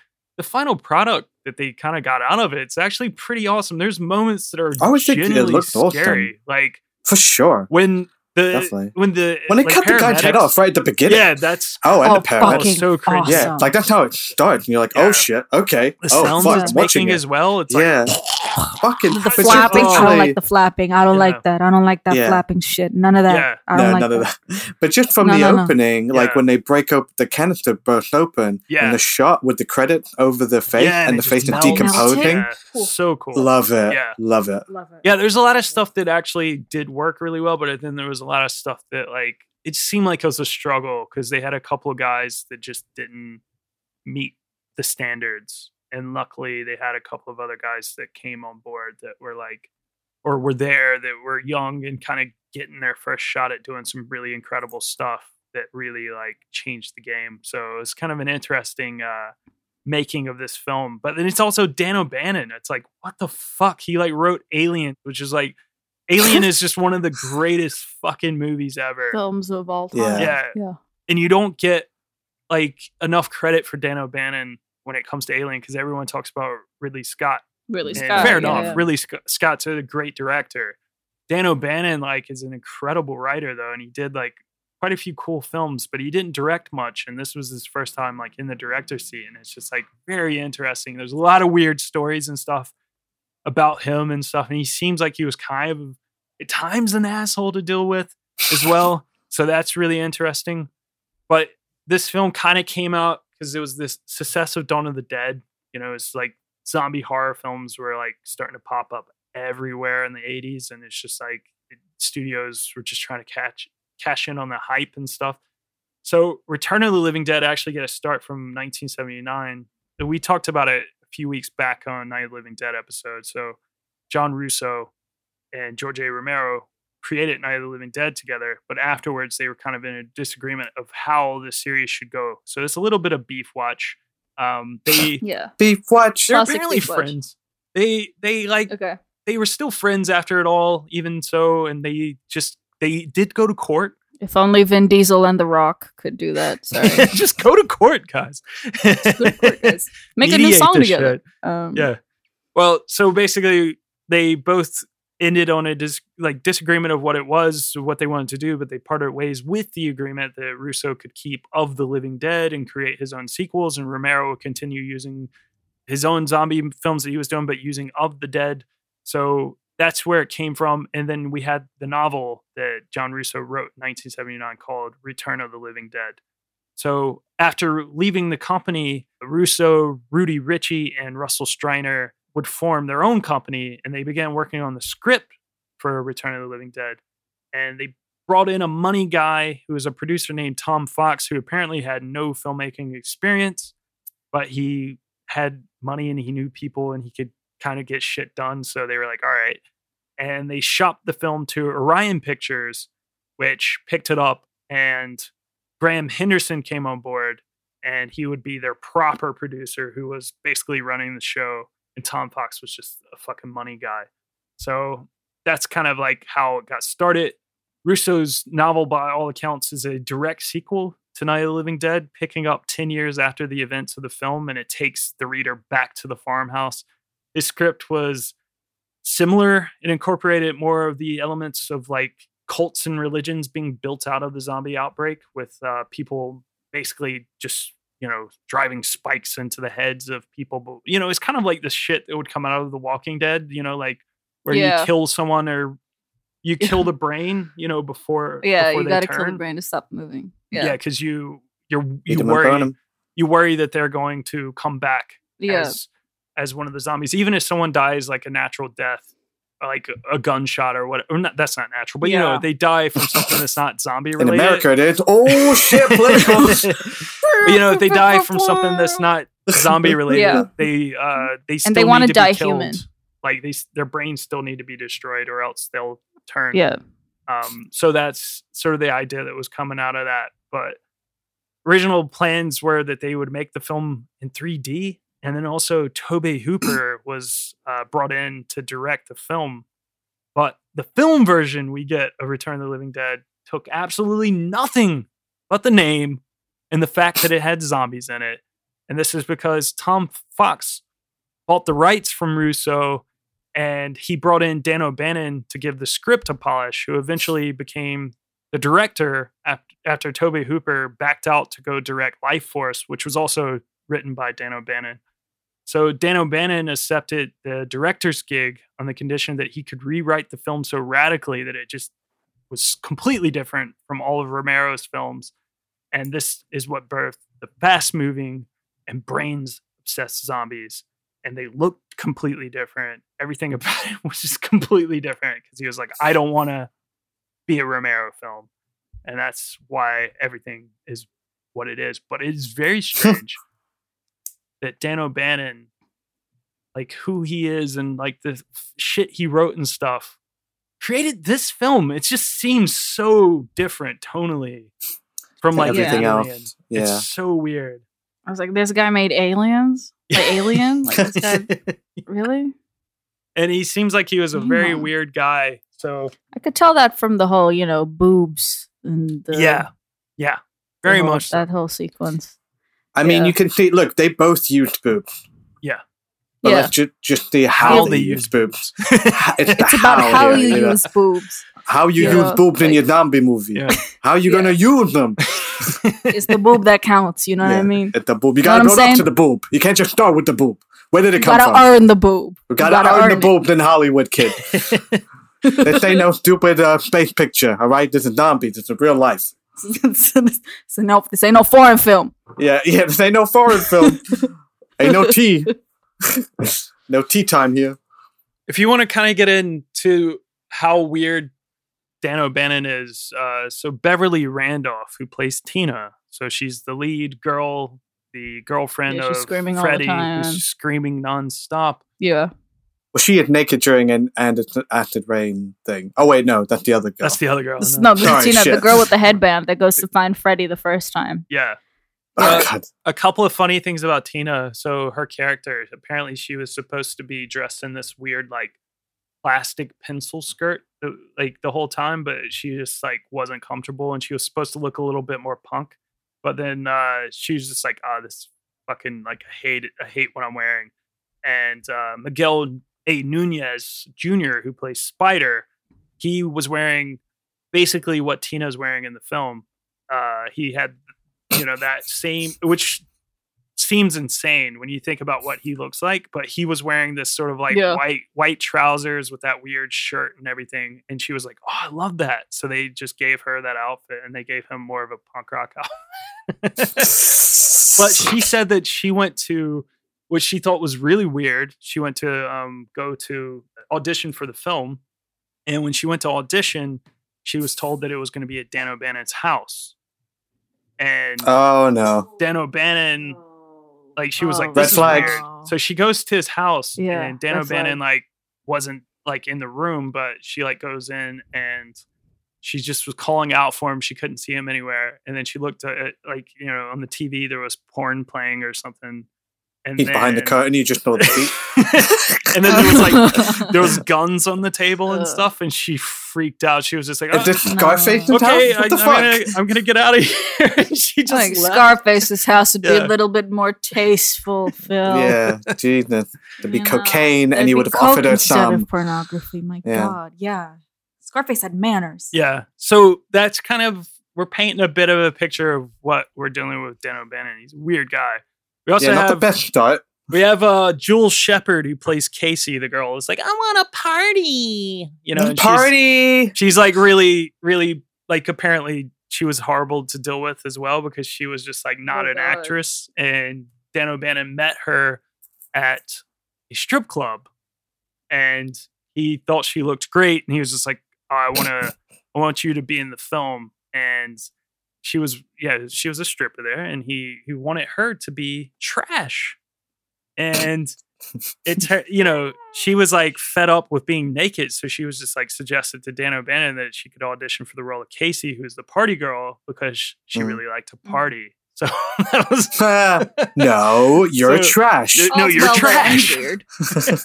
Speaker 3: the final product that they kind of got out of it, it's actually pretty awesome. There's moments that are
Speaker 1: I would think it
Speaker 3: genuinely
Speaker 1: looked awesome.
Speaker 3: scary. Like
Speaker 1: For sure.
Speaker 3: when the
Speaker 1: Definitely.
Speaker 3: when the
Speaker 1: When they
Speaker 3: like,
Speaker 1: cut the guy's head off right at the beginning.
Speaker 3: Yeah, that's
Speaker 1: Oh, and
Speaker 2: Oh,
Speaker 1: the paramedics.
Speaker 2: fucking
Speaker 3: so cringy.
Speaker 1: Yeah, like that's how it starts. And you're like, oh,
Speaker 3: Yeah.
Speaker 1: oh shit, okay.
Speaker 3: the
Speaker 1: oh,
Speaker 3: sounds
Speaker 1: fuck,
Speaker 3: it's
Speaker 1: watching
Speaker 3: making
Speaker 1: it.
Speaker 3: as well. It's
Speaker 1: yeah.
Speaker 3: like
Speaker 1: Fucking
Speaker 2: the
Speaker 1: but you
Speaker 2: flapping. I don't like the flapping. I don't
Speaker 3: Yeah.
Speaker 2: like that. I don't like that
Speaker 1: Yeah.
Speaker 2: flapping shit. None of that.
Speaker 3: Yeah.
Speaker 2: I don't
Speaker 1: no,
Speaker 2: like
Speaker 1: none
Speaker 2: that.
Speaker 1: of that. But just from
Speaker 2: No,
Speaker 1: the
Speaker 2: no, no.
Speaker 1: opening, like
Speaker 3: Yeah.
Speaker 1: when they break open the canister burst open
Speaker 3: Yeah.
Speaker 1: and the shot with the credits over the face
Speaker 3: yeah,
Speaker 1: and the face is decomposing.
Speaker 3: So cool.
Speaker 1: Love it.
Speaker 3: Yeah.
Speaker 1: Love it.
Speaker 2: Love it.
Speaker 3: Yeah, there's a lot of stuff that actually did work really well, but then there was a lot of stuff that like it seemed like it was a struggle because they had a couple of guys that just didn't meet the standards. And luckily they had a couple of other guys that came on board that were like or were there that were young and kind of getting their first shot at doing some really incredible stuff that really like changed the game. So it was kind of an interesting uh making of this film. But then it's also Dan O'Bannon. It's like, what the fuck? He like wrote Alien, which is like Alien is just one of the greatest fucking movies ever.
Speaker 2: Films of all time.
Speaker 1: Yeah.
Speaker 3: Yeah.
Speaker 2: Yeah.
Speaker 3: And you don't get like enough credit for Dan O'Bannon when it comes to Alien because everyone talks about Ridley Scott.
Speaker 2: Really,
Speaker 3: And
Speaker 2: Scott.
Speaker 3: fair
Speaker 2: yeah,
Speaker 3: enough.
Speaker 2: yeah.
Speaker 3: Ridley Sc- Scott's a great director. Dan O'Bannon like is an incredible writer though, and he did like quite a few cool films, but he didn't direct much. And this was his first time like in the director's seat, and it's just like very interesting. There's a lot of weird stories and stuff about him and stuff, and he seems like he was kind of at times an asshole to deal with as well. so that's really interesting. But this film kind of came out because it was this success of Dawn of the Dead. You know, it's like zombie horror films were like starting to pop up everywhere in the 80s and it's just like it- studios were just trying to catch cash in on the hype and stuff so return of the living dead actually get a start from 1979 And we talked about it a few weeks back on night of the living dead episode so john russo and george a romero created night of the living dead together but afterwards they were kind of in a disagreement of how the series should go so it's a little bit of beef watch Um, they
Speaker 2: Yeah.
Speaker 1: Beef watch.
Speaker 3: they're
Speaker 2: Classic
Speaker 3: apparently
Speaker 2: Beef Watch.
Speaker 3: friends. They they like
Speaker 2: Okay.
Speaker 3: they were still friends after it all, even so, and they just they did go to court.
Speaker 2: If only Vin Diesel and The Rock could do that. Sorry.
Speaker 3: just go to court, guys.
Speaker 2: guys. Make a new song together. Um,
Speaker 3: Yeah. Well, so basically, they both ended on a dis- like disagreement of what it was, what they wanted to do, but they parted ways with the agreement that Russo could keep of the Living Dead and create his own sequels, and Romero would continue using his own zombie films that he was doing, but using of the dead. So that's where it came from. And then we had the novel that John Russo wrote in 1979 called Return of the Living Dead. So after leaving the company, Russo, Rudy Ricci, and Russell Streiner would form their own company and they began working on the script for Return of the Living Dead. And they brought in a money guy who was a producer named Tom Fox, who apparently had no filmmaking experience, but he had money and he knew people and he could kind of get shit done. So they were like, all right. And they shopped the film to Orion Pictures, which picked it up and Graham Henderson came on board and he would be their proper producer who was basically running the show. And Tom Fox was just a fucking money guy. So that's kind of like how it got started. Russo's novel, by all accounts, is a direct sequel to Night of the Living Dead, picking up 10 years after the events of the film, and it takes the reader back to the farmhouse. His script was similar. It incorporated more of the elements of like cults and religions being built out of the zombie outbreak, with uh, people basically just you know driving spikes into the heads of people. But you know, it's kind of like the shit that would come out of The Walking Dead. You know, like where
Speaker 2: Yeah.
Speaker 3: you kill someone or you kill the brain. You know, before
Speaker 2: Yeah,
Speaker 3: before
Speaker 2: you got to kill the brain to stop moving.
Speaker 3: Yeah,
Speaker 2: Yeah.
Speaker 3: because you you're
Speaker 1: Eat
Speaker 3: you
Speaker 1: 'em and burn
Speaker 3: worry
Speaker 1: 'em.
Speaker 3: you worry that they're going to come back
Speaker 2: Yeah.
Speaker 3: as as one of the zombies, even if someone dies like a natural death, like a gunshot or what. Or not, that's not natural, but you know they die from something that's not zombie related. In.
Speaker 1: America, it is. Oh shit, politicals.
Speaker 3: But, you know, if they die from something that's not zombie related,
Speaker 2: Yeah.
Speaker 3: they uh they still
Speaker 2: And they
Speaker 3: need
Speaker 2: wanna
Speaker 3: be
Speaker 2: die
Speaker 3: killed.
Speaker 2: human.
Speaker 3: Like they their brains still need to be destroyed, or else they'll turn.
Speaker 2: Yeah.
Speaker 3: Um, so that's sort of the idea that was coming out of that. But original plans were that they would make the film in 3D, and then also Tobe Hooper was uh, brought in to direct the film. But the film version we get of Return of the Living Dead took absolutely nothing but the name and the fact that it had zombies in it. And this is because Tom Fox bought the rights from Russo and he brought in Dan O'Bannon to give the script a polish, who eventually became the director after, after Tobe Hooper backed out to go direct Life Force, which was also written by Dan O'Bannon. So Dan O'Bannon accepted the director's gig on the condition that he could rewrite the film so radically that it just was completely different from all of Romero's films. And this is what birthed the fast moving and brains obsessed zombies. And they looked completely different. Everything about it was just completely different because he was like, I don't want to be a Romero film. And that's why everything is what it is. But it is very strange that Dan O'Bannon, like who he is and like the shit he wrote and stuff, created this film. It just seems so different tonally from like
Speaker 1: Everything
Speaker 3: Alien.
Speaker 1: else, yeah.
Speaker 3: It's so weird.
Speaker 2: I was like, this guy made aliens? Like alien? Like this guy really?
Speaker 3: and he seems like he was a very
Speaker 2: Yeah.
Speaker 3: weird guy. So
Speaker 2: I could tell that from the whole, you know, boobs and the
Speaker 3: yeah, yeah, very
Speaker 2: whole-
Speaker 3: much. So.
Speaker 2: that whole sequence.
Speaker 1: I mean, you can see. Look, they both used boobs.
Speaker 3: Yeah,
Speaker 1: But
Speaker 2: Yeah.
Speaker 1: let's ju- just see how
Speaker 3: How
Speaker 1: they,
Speaker 3: they
Speaker 1: use boobs. it's
Speaker 2: It's about how
Speaker 1: here,
Speaker 2: you
Speaker 1: know?
Speaker 2: use boobs.
Speaker 1: How you
Speaker 2: Yeah.
Speaker 1: use boobs in your zombie movie.
Speaker 3: Yeah.
Speaker 1: How you gonna use them?
Speaker 2: It's the boob that counts. You know what I mean?
Speaker 1: At the boob, you
Speaker 2: Know
Speaker 1: gotta
Speaker 2: what I'm
Speaker 1: build up to the boob. You can't just start with the boob. Where did it
Speaker 2: You
Speaker 1: come
Speaker 2: gotta
Speaker 1: from?
Speaker 2: earn the boob.
Speaker 1: You gotta, earn, the
Speaker 2: boob,
Speaker 1: boobs in Hollywood, kid. this ain't no stupid uh, space picture, all right? This is zombies. It's a real life.
Speaker 2: so no, this ain't no foreign film.
Speaker 1: Yeah, yeah. This ain't no foreign film. ain't no tea. no tea time here.
Speaker 3: if you want to kind of get into how weird Dan O'Bannon is, uh, so Beverly Randolph, who plays Tina, so she's the lead girl, the girlfriend
Speaker 2: Yeah, she's
Speaker 3: of
Speaker 2: screaming all the
Speaker 3: Freddie,
Speaker 2: time.
Speaker 3: who's screaming nonstop.
Speaker 2: Yeah.
Speaker 1: Well, she is naked during an and it's an acid rain thing. Oh wait, no, that's the other girl.
Speaker 3: That's the other girl.
Speaker 2: This-
Speaker 3: no.
Speaker 2: no, but
Speaker 1: Sorry,
Speaker 2: Tina, the girl with the headband that goes to find Freddy the first time.
Speaker 3: Yeah.
Speaker 1: Oh,
Speaker 3: Uh,
Speaker 1: God.
Speaker 3: a couple of funny things about Tina. So her character, apparently she was supposed to be dressed in this weird like plastic pencil skirt uh, like the whole time, but she just like wasn't comfortable and she was supposed to look a little bit more punk. But then uh she was just like, oh, this fucking like I hate it. I hate what I'm wearing. And uh Miguel A. Nunez Jr., who plays Spider, he was wearing basically what Tina's wearing in the film. Uh he had you know that same which seems insane when you think about what he looks like but he was wearing this sort of like
Speaker 2: Yeah.
Speaker 3: white white trousers with that weird shirt and everything and she was like oh i love that so they just gave her that outfit and they gave him more of a punk rock outfit but she said that she went to which she thought was really weird she went to um, go to audition for the film and when she went to audition she was told that it was going to be at dan o'bannon's house and
Speaker 1: Oh no.
Speaker 3: Dan O'Bannon, like she was
Speaker 2: Oh,
Speaker 3: like,
Speaker 1: Red
Speaker 3: this is
Speaker 1: flag.
Speaker 3: weird. So she goes to his house,
Speaker 2: Yeah,
Speaker 3: and Dan
Speaker 2: red
Speaker 3: O'Bannon like wasn't like in the room, but she like goes in and she just was calling out for him. She couldn't see him anywhere, and then she looked at it, like you know on the TV there was porn playing or something. And
Speaker 1: He's behind the curtain. You just know the feet.
Speaker 3: and then there was like there was guns on the table and
Speaker 2: uh.
Speaker 3: stuff, and she freaked out. She was just like,
Speaker 1: Is
Speaker 3: "Oh,
Speaker 1: this ah, Scarface in
Speaker 3: okay,
Speaker 1: town?
Speaker 3: I,
Speaker 1: What the
Speaker 3: am
Speaker 1: fuck?
Speaker 3: gonna, I'm gonna get out of here. And she just
Speaker 2: like
Speaker 3: left.
Speaker 2: Scarface's house would be a little bit more tasteful, Fil.
Speaker 1: Yeah, Jesus. There'd be
Speaker 2: You know,
Speaker 1: cocaine, and
Speaker 2: there'd
Speaker 1: he would have
Speaker 2: coke
Speaker 1: offered her
Speaker 2: instead
Speaker 1: some.
Speaker 2: of pornography. My
Speaker 1: Yeah.
Speaker 2: God, yeah. Scarface had manners.
Speaker 3: Yeah. So that's kind of we're painting a bit of a picture of what we're dealing with Dan O'Bannon. He's a weird guy. We also
Speaker 1: Yeah, not the best start.
Speaker 3: We have uh Jewel Shepard who plays Casey, the girl. It's like, I want a party. You know, and she's-
Speaker 1: Party.
Speaker 3: She's, like really, really like apparently she was horrible to deal with as well because she was just like not
Speaker 2: Oh,
Speaker 3: an
Speaker 2: God.
Speaker 3: actress. And Dan O'Bannon met her at a strip club and he thought she looked great and he was just like oh, i want to i want you to be in the film and she was yeah she was a stripper there and he he wanted her to be trash and it's her you know she was like fed up with being naked so she was just like suggested to dan o'bannon that she could audition for the role of casey who's the party girl because she
Speaker 1: Mm.
Speaker 3: really liked to party so that was
Speaker 1: Ah, no, you're
Speaker 3: So-
Speaker 1: trash.
Speaker 3: No, you're
Speaker 2: well
Speaker 3: trash.
Speaker 2: weird.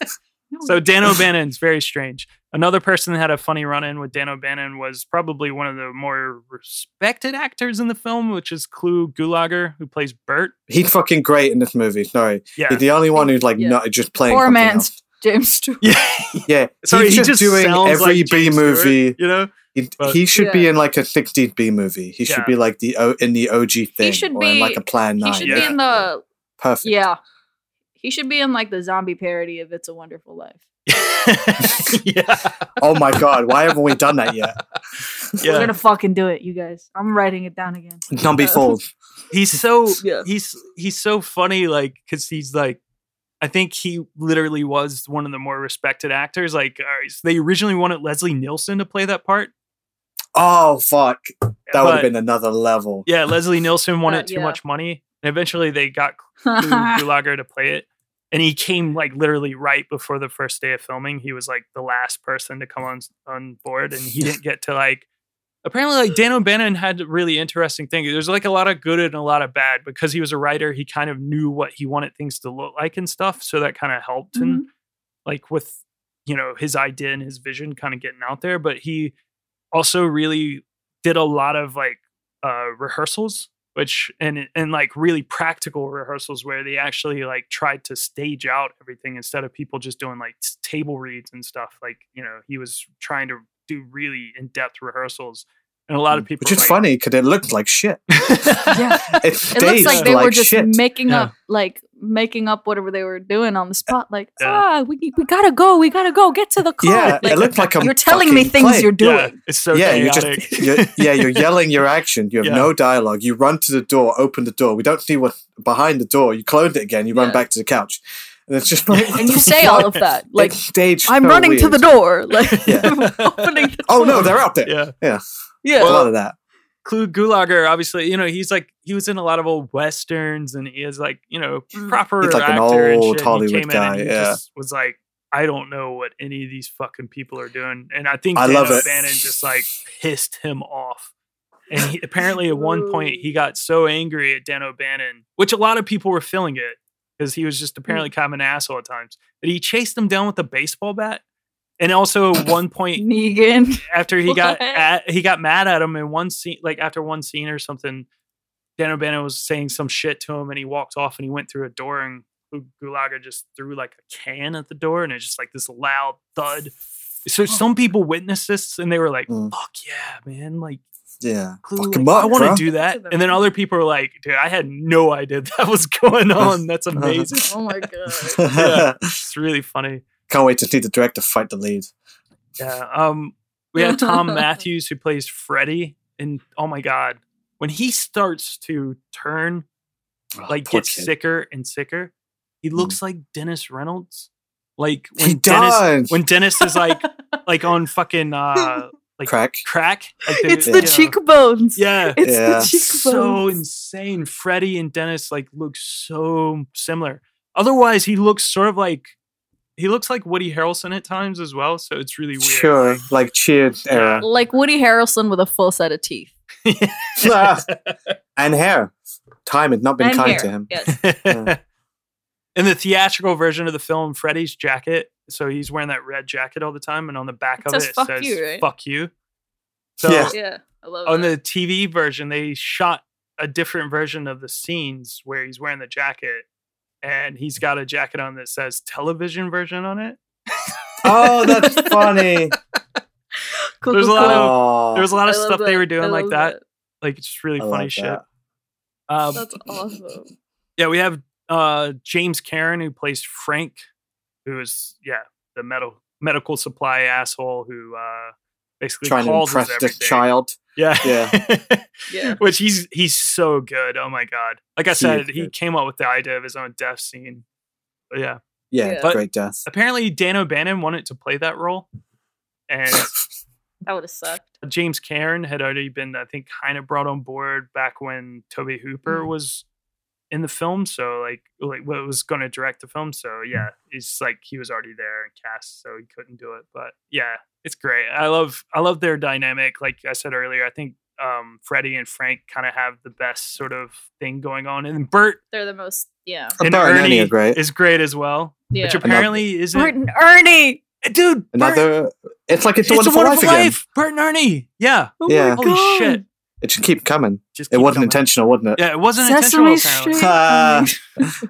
Speaker 3: So Dan O'Bannon's very strange. Another person that had a funny run-in with Dan O'Bannon was probably one of the more respected actors in the film, which is Clu Gulager, who plays Bert.
Speaker 1: He's fucking great in this movie. Sorry,
Speaker 3: Yeah.
Speaker 1: he's the only one who's like
Speaker 2: Yeah.
Speaker 1: not just playing.
Speaker 2: Poor man's
Speaker 1: else.
Speaker 2: James Stewart.
Speaker 3: Yeah.
Speaker 1: Yeah,
Speaker 3: Sorry,
Speaker 1: he's
Speaker 3: he
Speaker 1: just,
Speaker 3: just
Speaker 1: doing every
Speaker 3: like
Speaker 1: B
Speaker 3: James Stewart,
Speaker 1: movie.
Speaker 3: you know?
Speaker 1: He,
Speaker 3: But-
Speaker 1: he should be in like a 60s B movie. He should
Speaker 3: Yeah.
Speaker 1: be like the o, in the OG thing, he
Speaker 2: should
Speaker 1: or in like a Plan
Speaker 2: 9.
Speaker 1: He
Speaker 2: should
Speaker 3: Yeah.
Speaker 2: be in the
Speaker 1: Perfect.
Speaker 2: yeah. He should be in like the zombie parody of It's a Wonderful Life.
Speaker 3: yeah.
Speaker 1: Oh my god, why haven't we done that yet?
Speaker 2: We're gonna fucking do it, you guys. I'm writing it down again.
Speaker 1: Don't
Speaker 2: be
Speaker 1: fooled.
Speaker 3: He's so
Speaker 2: Yeah.
Speaker 3: he's he's so funny, like because he's like I think he literally was one of the more respected actors. Like uh, they originally wanted Leslie Nielsen to play that part.
Speaker 1: Oh fuck, that would have been another level.
Speaker 3: Yeah, Leslie Nielsen wanted
Speaker 2: Uh,
Speaker 3: too
Speaker 2: yeah.
Speaker 3: much money. And eventually they got Clu Gulager to play it. And he came like literally right before the first day of filming. He was like the last person to come on on board, and he didn't get to like. Apparently, like Dan O'Bannon had a really interesting thing. There's like a lot of good and a lot of bad because he was a writer. He kind of knew what he wanted things to look like and stuff, so that kind of helped and, like with you know his idea and his vision kind of getting out there. But he also really did a lot of like uh rehearsals which and and like really practical rehearsals where they actually like tried to stage out everything instead of people just doing like table reads and stuff like you know he was trying to do really in-depth rehearsals and a lot of mm. people
Speaker 1: Which is
Speaker 3: like,
Speaker 1: funny because it looked like shit.
Speaker 2: yeah.
Speaker 1: It
Speaker 2: It looks like they were just
Speaker 1: shit.
Speaker 2: making
Speaker 3: Yeah.
Speaker 2: up like making up whatever they were doing on the spot. Like,
Speaker 3: Yeah.
Speaker 2: ah, we we gotta go, we gotta go, get to the car.
Speaker 1: Yeah,
Speaker 2: Like,
Speaker 1: it looked like a
Speaker 2: you're telling me things
Speaker 1: play.
Speaker 2: you're doing.
Speaker 3: yeah it's so
Speaker 1: yeah, you're just you're, yeah, you're yelling your action. You have
Speaker 3: Yeah.
Speaker 1: no dialogue. You run to the door, open the door. We don't see what's behind the door. You close it again. You run back to the couch, and it's just like
Speaker 2: And you say all of that. Like,
Speaker 1: it's staged.
Speaker 2: I'm
Speaker 1: so
Speaker 2: running to the door. Like,
Speaker 1: Yeah.
Speaker 2: opening the
Speaker 1: Oh no, they're out there.
Speaker 3: yeah
Speaker 1: Yeah,
Speaker 2: Yeah.
Speaker 1: a lot of that.
Speaker 3: Clu Gulager, obviously, you know, he's like he was in a lot of old westerns, and he is like, you know,
Speaker 2: Mm.
Speaker 3: proper
Speaker 1: He's like an
Speaker 3: actor and
Speaker 1: old. Hollywood
Speaker 3: he came
Speaker 1: guy,
Speaker 3: in and
Speaker 1: yeah.
Speaker 3: just was like, I don't know what any of these fucking people are doing, and I think
Speaker 1: I
Speaker 3: Dan
Speaker 1: love it.
Speaker 3: O'Bannon just like pissed him off. And he, apparently, at one point, he got so angry at Dan O'Bannon, which a lot of people were feeling it because he was just apparently kind of an asshole at times, that he chased him down with a baseball bat. And also, at one point,
Speaker 2: Negan.
Speaker 3: after he got at, he got mad at him in one scene, like after one scene or something. Dan O'Bannon was saying some shit to him, and he walked off, and he went through a door, and Gu- Gulager just threw like a can at the door, and it's just like this loud thud. So some people witnessed this, and they were like,
Speaker 1: Mm.
Speaker 3: "Fuck yeah, man!" Like,
Speaker 1: Yeah.
Speaker 3: Clu,
Speaker 1: Fuck
Speaker 3: like,
Speaker 1: him
Speaker 3: I want to do that. And then other people were like, "Dude, I had no idea that was going on. That's amazing."
Speaker 2: Oh my god.
Speaker 3: yeah, it's really funny.
Speaker 1: Can't wait to see the director fight the lead.
Speaker 3: Yeah. Um, we have Thom Mathews who plays Freddy, and oh my god, when he starts to turn, like gets
Speaker 1: kid.
Speaker 3: sicker and sicker, he looks like Dennis Reynolds. Like
Speaker 1: He
Speaker 3: when Dennis,
Speaker 1: does.
Speaker 3: when Dennis is like, like on fucking uh, like
Speaker 1: Crack.
Speaker 3: crack. Like
Speaker 2: It's
Speaker 3: you
Speaker 2: the
Speaker 3: know,
Speaker 2: cheekbones.
Speaker 3: Yeah,
Speaker 2: It's
Speaker 1: Yeah.
Speaker 2: the cheekbones.
Speaker 3: so insane. Freddie and Dennis like look so similar. Otherwise, he looks sort of like he looks like Woody Harrelson at times as well. So it's really weird.
Speaker 1: Sure. Like Cheers era.
Speaker 2: like Woody Harrelson with a full set of teeth.
Speaker 1: and hair. Time had not been
Speaker 2: And
Speaker 1: kind
Speaker 2: hair,
Speaker 1: to him.
Speaker 2: Yes.
Speaker 1: Yeah.
Speaker 3: In the theatrical version of the film, Freddie's jacket, so he's wearing that red jacket all the time, and on the back
Speaker 2: It
Speaker 3: of
Speaker 2: says
Speaker 3: it, it says
Speaker 2: you," right?
Speaker 3: "Fuck you." So
Speaker 1: Yeah.
Speaker 2: Yeah. I love
Speaker 3: on
Speaker 2: that.
Speaker 3: the TV version, they shot a different version of the scenes where he's wearing the jacket, and he's got a jacket on that says "television version" on it.
Speaker 1: Oh, that's funny.
Speaker 2: Cool,
Speaker 3: There's a
Speaker 2: cool,
Speaker 3: lot
Speaker 2: cool.
Speaker 3: of there was a lot of
Speaker 2: I love
Speaker 3: stuff they were doing like
Speaker 2: love
Speaker 3: that. Like it's just really
Speaker 1: I
Speaker 3: funny shit.
Speaker 1: that.
Speaker 3: Um,
Speaker 2: That's awesome.
Speaker 3: yeah, we have uh, James Karen who plays Frank, who is yeah the medical medical supply asshole who uh, basically
Speaker 1: trying to
Speaker 3: calls
Speaker 1: impress
Speaker 3: us
Speaker 1: the
Speaker 3: everything.
Speaker 1: child.
Speaker 3: Yeah,
Speaker 1: Yeah.
Speaker 2: Yeah.
Speaker 3: Which he's he's so good. Oh my god! Like I
Speaker 1: is
Speaker 3: said, he
Speaker 1: good.
Speaker 3: came up with the idea of his own death scene. But yeah,
Speaker 1: Yeah,
Speaker 2: Yeah.
Speaker 3: But-
Speaker 1: great death.
Speaker 3: apparently Dan O'Bannon wanted to play that role, and
Speaker 2: That would have sucked.
Speaker 3: James Karen had already been, I think, kind of brought on board back when Tobe Hooper
Speaker 2: Mm.
Speaker 3: was in the film. So like, like what was going to direct the film. So yeah, it's like he was already there and cast, so he couldn't do it. But yeah, it's great. I love, I love their dynamic. Like I said earlier, I think um, Freddie and Frank kind of have the best sort of thing going on, and Bert
Speaker 2: They're the most, yeah.
Speaker 1: And
Speaker 3: and
Speaker 1: Bert and
Speaker 3: Ernie
Speaker 1: Ernie are great.
Speaker 3: is great as well.
Speaker 2: Yeah.
Speaker 3: Which apparently isn't.
Speaker 2: Bert and Ernie.
Speaker 3: Dude, Bert,
Speaker 1: Another. It's like it's,
Speaker 3: it's
Speaker 1: a wonderful, life, again.
Speaker 3: Bert and Ernie. Yeah.
Speaker 2: Oh
Speaker 1: Yeah.
Speaker 2: my
Speaker 3: Holy
Speaker 2: God.
Speaker 3: shit.
Speaker 1: It should keep coming.
Speaker 3: Just
Speaker 1: It wasn't
Speaker 3: coming.
Speaker 1: intentional, wasn't it?
Speaker 3: Yeah, it wasn't
Speaker 2: Sesame
Speaker 3: intentional. apparently.
Speaker 2: Street.
Speaker 1: Ah.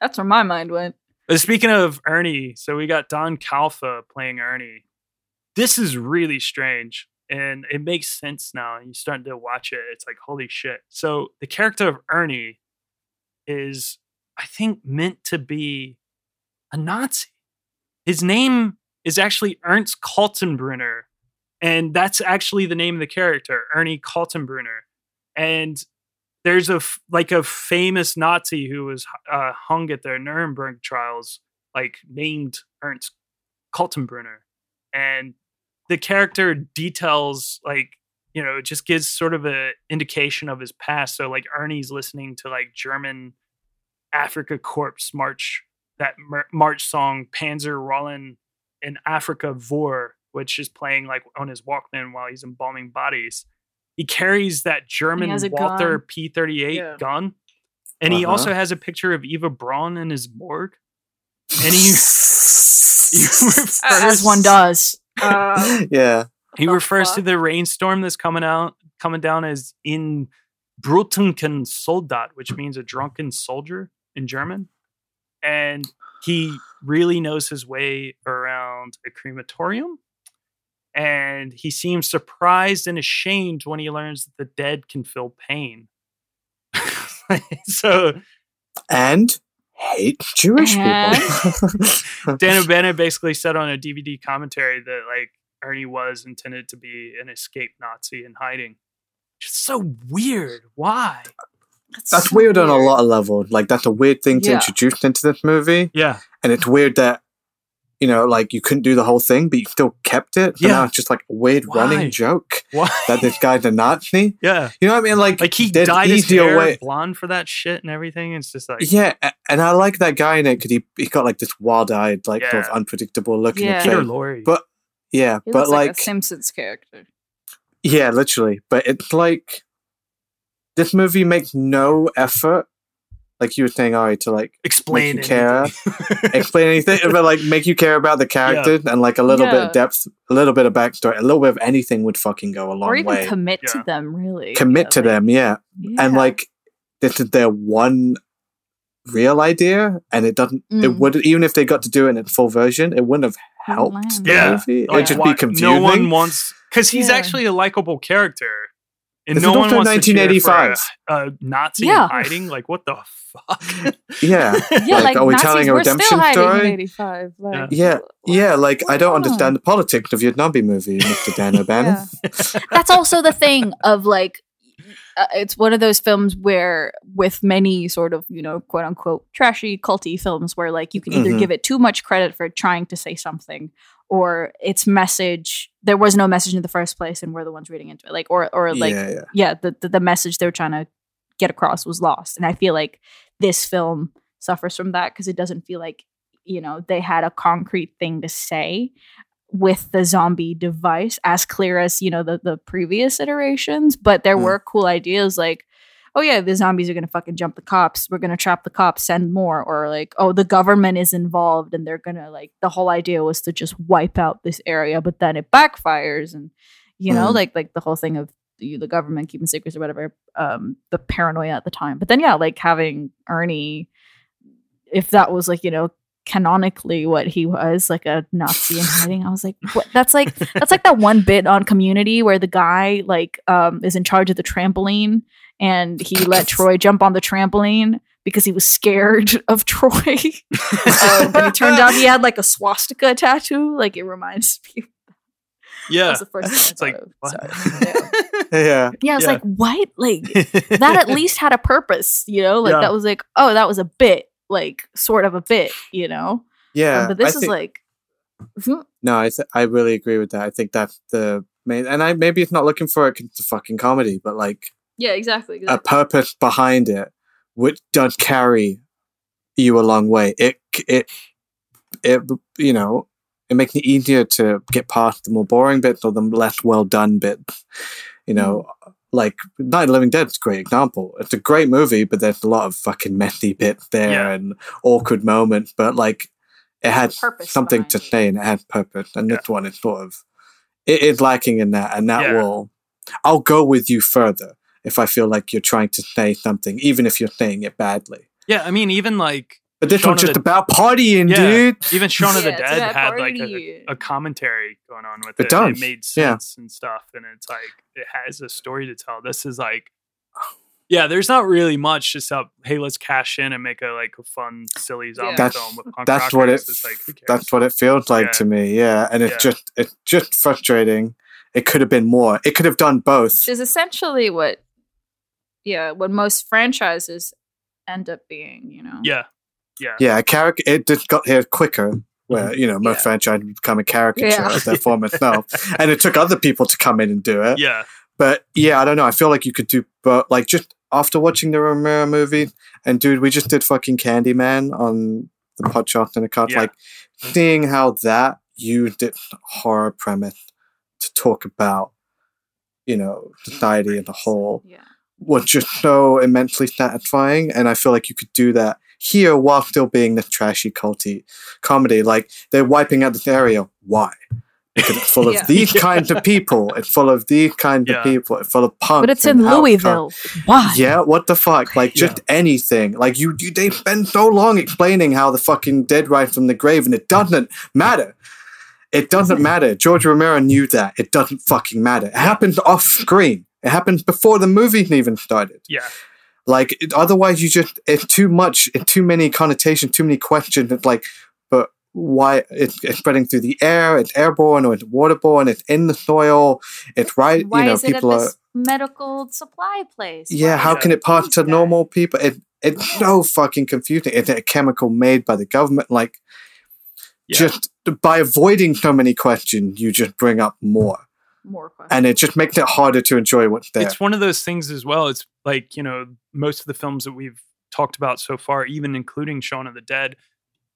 Speaker 2: That's where my mind went.
Speaker 3: Uh, Speaking of Ernie, so we got Don Calfa playing Ernie. This is really strange, and it makes sense now. And you start to watch it, it's like holy shit. So the character of Ernie is, I think, meant to be a Nazi. His name is actually Ernst Kaltenbrunner, and that's actually the name of the character, Ernie Kaltenbrunner. And there's a like a famous Nazi who was uh, hung at the Nuremberg trials, like named Ernst Kaltenbrunner, and the character details like you know it just gives sort of a indication of his past. So like Ernie's listening to like German Afrika Korps march that mer- march song Panzer Rollen in Afrika Vor, which is playing like on his Walkman while he's embalming bodies. He carries that German Walther
Speaker 2: gun.
Speaker 3: P thirty eight
Speaker 2: Yeah.
Speaker 3: gun, and he
Speaker 1: Uh-huh.
Speaker 3: also has a picture of Eva Braun in his morgue. And he, he refers,
Speaker 2: As one does. Uh,
Speaker 1: yeah.
Speaker 3: he
Speaker 2: the
Speaker 3: refers to the rainstorm that's coming out, coming down as in Brutunken Soldat, which means a drunken soldier in German. And he really knows his way around a crematorium. And he seems surprised and ashamed when he learns that the dead can feel pain. so
Speaker 1: And hate Jewish
Speaker 2: And-
Speaker 1: people. Uh-huh.
Speaker 3: Dan O'Bannon basically said on a DVD commentary that like Ernie was intended to be an escaped Nazi in hiding. Just so weird. Why?
Speaker 1: That's
Speaker 2: so
Speaker 1: weird on a lot of levels. Like that's a weird thing to
Speaker 2: Yeah.
Speaker 1: introduce into this movie,
Speaker 3: Yeah.
Speaker 1: and it's weird that you know, like you couldn't do the whole thing, but you still kept it. So
Speaker 3: Yeah.
Speaker 1: now it's just like a weird
Speaker 3: Why?
Speaker 1: running joke
Speaker 3: Why?
Speaker 1: that this guy's a Nazi.
Speaker 3: yeah.
Speaker 1: You know what I mean? Like,
Speaker 3: Like he
Speaker 1: there's
Speaker 3: dyed his
Speaker 1: easier
Speaker 3: hair
Speaker 1: way-
Speaker 3: blonde for that shit and everything. It's just like
Speaker 1: Yeah, and I like that guy in it because he he got like this wild-eyed, like sort of unpredictable looking.
Speaker 2: Yeah.
Speaker 1: the
Speaker 3: Peter
Speaker 1: face.
Speaker 3: Lorre.
Speaker 1: But yeah,
Speaker 2: He
Speaker 1: but
Speaker 2: looks like,
Speaker 1: like,
Speaker 2: a Simpsons character.
Speaker 1: Yeah, literally. But it's like this movie makes no effort, like you were saying, Ari, to like
Speaker 3: Explain
Speaker 1: make you care, explain anything, but like make you care about the character and like a little bit of depth, a little bit of backstory, a little bit of anything would fucking go a long way.
Speaker 2: or even
Speaker 1: way.
Speaker 2: commit to them, really.
Speaker 1: Commit to them, yeah. And like this is their one real idea, and it doesn't. It
Speaker 2: Mm.
Speaker 1: would even if they got to do it in full version, it wouldn't have helped the
Speaker 3: Yeah.
Speaker 1: movie. It
Speaker 3: Like,
Speaker 1: would just be confusing.
Speaker 3: No one wants because he's
Speaker 2: Yeah.
Speaker 3: actually a likable character, and
Speaker 1: This
Speaker 3: no
Speaker 1: is
Speaker 3: one
Speaker 1: also
Speaker 3: wants to cheer for
Speaker 1: 1985.
Speaker 3: a, a Nazi
Speaker 2: Yeah.
Speaker 3: in hiding. Like what the fuck?
Speaker 1: Yeah.
Speaker 2: Yeah, like,
Speaker 1: are we
Speaker 2: Nazis
Speaker 1: telling a
Speaker 2: were still
Speaker 1: redemption
Speaker 2: in
Speaker 1: story?
Speaker 2: '85. Like,
Speaker 1: Yeah, yeah. Like I don't
Speaker 2: on?
Speaker 1: understand the politics of your Nazi movie, Mr. Dan O'Bannon.
Speaker 2: that's also the thing of like uh, it's one of those films where with many sort of you know quote unquote trashy culty films where like you can either
Speaker 1: Mhm.
Speaker 2: give it too much credit for trying to say something or its message there was no message in the first place and we're the ones reading into it like or or like
Speaker 1: Yeah, yeah.
Speaker 2: the, the the message they were trying to get across was lost and i feel like this film suffers from that because it doesn't feel like you know they had a concrete thing to say with the zombie device as clear as you know the the previous iterations but there
Speaker 1: Mm.
Speaker 2: were cool ideas like oh yeah the zombies are gonna fucking jump the cops. We're gonna trap the cops send more. Or like oh the government is involved and they're gonna like the whole idea was to just wipe out this area but then it backfires and you know
Speaker 1: Mm.
Speaker 2: like like the whole thing of the, the government keeping secrets or whatever um the paranoia at the time. But then yeah like having ernie if that was like you know canonically what he was like a nazi in hiding i was like what? That's like that's like that one bit on community where the guy like um is in charge of the trampoline and he let troy jump on the trampoline because he was scared of troy um, and it turned out he had like a swastika tattoo like it reminds me
Speaker 3: yeah,
Speaker 2: was the first thing I
Speaker 3: it's like
Speaker 2: thought
Speaker 3: what?
Speaker 1: Yeah.
Speaker 2: yeah, I was
Speaker 3: Yeah.
Speaker 2: like, what? Like that at least had a purpose, you know? Like
Speaker 3: Yeah.
Speaker 2: that was like, oh, that was a bit, like sort of a bit, you know?
Speaker 1: Yeah.
Speaker 2: Um, but this
Speaker 1: I
Speaker 2: is
Speaker 1: think-
Speaker 2: like mhm,
Speaker 1: No, I th- I really agree with that. I think that's the main, and I maybe it's not looking for a fucking comedy, but like
Speaker 2: Yeah, exactly.
Speaker 1: a purpose behind it, which does carry you a long way. It it it you know it makes it easier to get past the more boring bits or the less well done bits. You know, mm. like Night of the Living Dead is a great example. It's a great movie, but there's a lot of fucking messy bits there
Speaker 3: Yeah.
Speaker 1: and awkward moments. But like, it had
Speaker 2: Purpose
Speaker 1: something to say and it had purpose. And this one is sort of it is lacking in that, and that
Speaker 3: Yeah.
Speaker 1: will. I'll go with you further if I feel like you're trying to say something, even if you're saying it badly.
Speaker 3: yeah, I mean, even like
Speaker 1: But this
Speaker 3: Shaun
Speaker 1: one's just
Speaker 3: the-
Speaker 1: about partying,
Speaker 3: yeah,
Speaker 1: dude.
Speaker 3: even Shaun of the Dead
Speaker 2: about
Speaker 3: had like a, a commentary going on with
Speaker 1: It
Speaker 3: it.
Speaker 1: does,
Speaker 3: It made
Speaker 1: yeah.
Speaker 3: sense and stuff, and it's like it has a story to tell. This is like. Yeah, there's not really much. Just up, hey, let's cash in and make a like a fun, silly zombie
Speaker 1: That's
Speaker 3: film with punk
Speaker 1: that's what it.
Speaker 3: It's like.
Speaker 1: That's what it feels like
Speaker 3: Yeah.
Speaker 1: to me. Yeah, and it's
Speaker 3: Yeah.
Speaker 1: just it's just frustrating. It could have been more. It could have done both.
Speaker 2: which is essentially what yeah, what most franchises end up being, you know.
Speaker 3: yeah, yeah,
Speaker 1: Yeah, a character. It just got here quicker. Where mm-hmm. you know most
Speaker 2: Yeah.
Speaker 1: franchises become a caricature
Speaker 2: Yeah.
Speaker 1: of their form itself, and it took other people to come in and do it.
Speaker 3: yeah,
Speaker 1: But yeah, I don't know. I feel like you could do, but like just after watching the Romero movie, and dude, we just did fucking Candyman on the podcast in a cut.
Speaker 3: Yeah.
Speaker 1: Like seeing how that used its horror premise to talk about, you know, society as a whole
Speaker 2: Yeah.
Speaker 1: Was just so immensely satisfying. And I feel like you could do that here while still being this trashy, culty comedy. Like they're wiping out this area. Why? Because it's full of
Speaker 2: Yeah.
Speaker 1: these kinds of people. It's full of these kinds
Speaker 3: Yeah.
Speaker 1: of people. It's full of punks.
Speaker 2: But it's in
Speaker 1: outcasts.
Speaker 2: Louisville. Why?
Speaker 1: Yeah, what the fuck? Like just anything. Like you, you they spend so long explaining how the fucking dead rise from the grave, and it doesn't matter. It doesn't matter. George Romero knew that. It doesn't fucking matter. It happens off screen. It happens before the movie even started.
Speaker 3: yeah,
Speaker 1: Like it, otherwise, you just it's too much. It's too many connotations. Too many questions. It's like, but why? It's, it's spreading through the air. It's airborne or it's waterborne. It's in the soil. It's right.
Speaker 2: Why
Speaker 1: you know,
Speaker 2: is it at
Speaker 1: people are.
Speaker 2: this medical supply place?
Speaker 1: Yeah,
Speaker 2: Why
Speaker 1: how
Speaker 2: is
Speaker 1: can it pass to
Speaker 2: that?
Speaker 1: normal people? It it's so fucking confusing. Is it a chemical made by the government. Like,
Speaker 3: Yeah.
Speaker 1: just by avoiding so many questions, you just bring up more,
Speaker 2: More questions.
Speaker 1: and it just makes it harder to enjoy what's there.
Speaker 3: it's one of those things as well. It's like you know most of the films that we've talked about so far, even including Shaun of the Dead,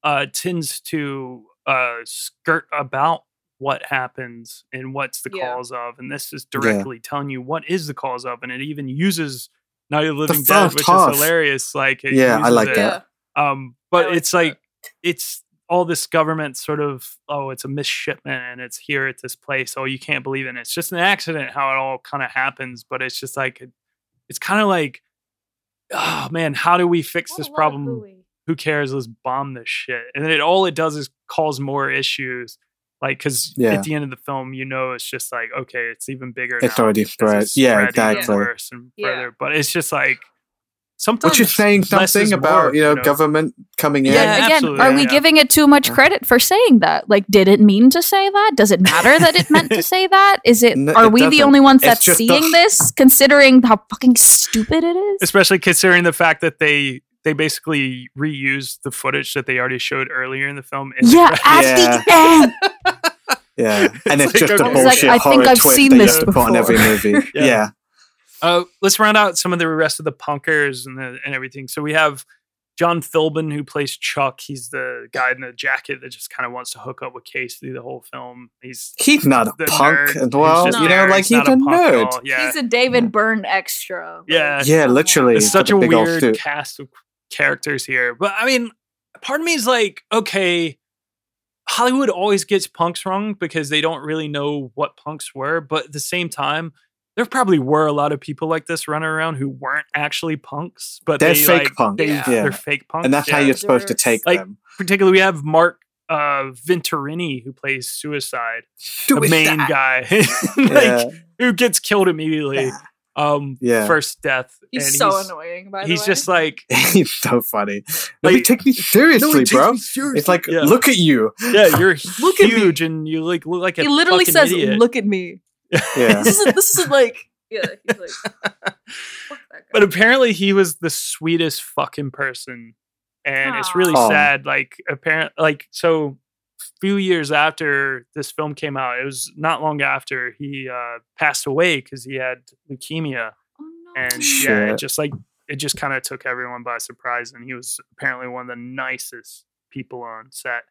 Speaker 3: uh, tends to uh, skirt about what happens and what's the
Speaker 2: Yeah.
Speaker 3: cause of, and this is directly telling you what is the cause of, and it even uses Night of the Living Dead, which
Speaker 1: half.
Speaker 3: is hilarious. Like, it
Speaker 1: Yeah, I like
Speaker 3: it.
Speaker 1: that.
Speaker 3: Um, but it's like it's all this government sort of oh, it's a misshipment and it's here at this place. Oh, you can't believe it. And it's just an accident how it all kind of happens. But it's just like it's kind of like, oh man, how do we fix this problem? Who cares? Let's bomb this shit. And then it all it does is cause more issues. Like, because
Speaker 1: Yeah.
Speaker 3: at the end of the film, you know, it's just like, okay, it's even bigger.
Speaker 1: It's
Speaker 3: now
Speaker 1: already spread.
Speaker 3: it's
Speaker 1: Yeah,
Speaker 3: spread even
Speaker 1: exactly.
Speaker 3: Worse and
Speaker 2: Yeah.
Speaker 3: further. But it's just like sometimes
Speaker 1: Which is saying something
Speaker 3: is
Speaker 1: about
Speaker 3: more,
Speaker 1: you know, government coming in.
Speaker 3: Yeah,
Speaker 2: Again,
Speaker 3: absolutely,
Speaker 2: are we
Speaker 3: yeah.
Speaker 2: giving it too much credit for saying that? Like, did it mean to say that? Does it matter that it meant to say that? Is it?
Speaker 1: No,
Speaker 2: are
Speaker 1: it
Speaker 2: we the
Speaker 1: doesn't.
Speaker 2: only ones
Speaker 1: It's
Speaker 2: that's
Speaker 1: just the-
Speaker 2: seeing this? Considering how fucking stupid it is.
Speaker 3: especially considering the fact that they they basically reused the footage that they already showed earlier in the film. in the
Speaker 2: Yeah,
Speaker 3: credits.
Speaker 2: at
Speaker 1: Yeah.
Speaker 2: the end.
Speaker 1: Yeah, and it's,
Speaker 3: like,
Speaker 1: just a
Speaker 3: okay.
Speaker 2: I like,
Speaker 1: bullshit
Speaker 2: I think I've
Speaker 1: twist
Speaker 2: seen this
Speaker 1: before. put on every movie.
Speaker 3: Yeah.
Speaker 1: yeah.
Speaker 3: Uh, let's round out some of the rest of the punkers and the, and everything. So we have John Philbin who plays Chuck. He's the guy in the jacket that just kind of wants to hook up with Casey through the whole film. He's
Speaker 1: He's not a punk
Speaker 3: nerd
Speaker 1: as well. You know, like he's
Speaker 3: not
Speaker 1: a
Speaker 3: punk at
Speaker 1: nerd.
Speaker 3: Yeah,
Speaker 2: He's a David Byrne extra.
Speaker 3: yeah.
Speaker 1: Yeah, literally.
Speaker 3: It's such a
Speaker 1: with
Speaker 3: weird cast of characters here. But I mean, part of me is like, okay, Hollywood always gets punks wrong because they don't really know what punks were. But at the same time, there probably were a lot of people like this running around who weren't actually punks, but
Speaker 1: They're
Speaker 3: they
Speaker 1: fake
Speaker 3: like,
Speaker 1: punks,
Speaker 3: They,
Speaker 1: yeah.
Speaker 3: They're fake punks,
Speaker 1: and that's how you're supposed to take
Speaker 3: like
Speaker 1: them.
Speaker 3: particularly we have Mark uh Venturini who plays Suicide, the main guy, like
Speaker 1: Yeah.
Speaker 3: who gets killed immediately. Um,
Speaker 1: Yeah.
Speaker 3: first death.
Speaker 2: He's
Speaker 3: and
Speaker 2: so annoying. By the
Speaker 3: He's
Speaker 2: way,
Speaker 3: just like,
Speaker 1: He's so funny. Let me
Speaker 3: Like-
Speaker 1: take me seriously,
Speaker 3: takes
Speaker 1: bro.
Speaker 3: me seriously.
Speaker 1: It's like,
Speaker 3: Yeah.
Speaker 1: look at you.
Speaker 3: yeah, you're
Speaker 2: Look at me.
Speaker 3: huge and you like look like a
Speaker 2: he literally says,
Speaker 3: idiot.
Speaker 2: "Look at me."
Speaker 1: Yeah.
Speaker 2: This is this is like yeah. He's like, fuck that guy.
Speaker 3: But apparently he was the sweetest fucking person. And it's really
Speaker 1: Aw.
Speaker 3: sad. Like apparent like so few years after this film came out, it was not long after he uh passed away because he had leukemia.
Speaker 2: Oh, no.
Speaker 3: And yeah, it just like it just kind of took everyone by surprise. And he was apparently one of the nicest people on set.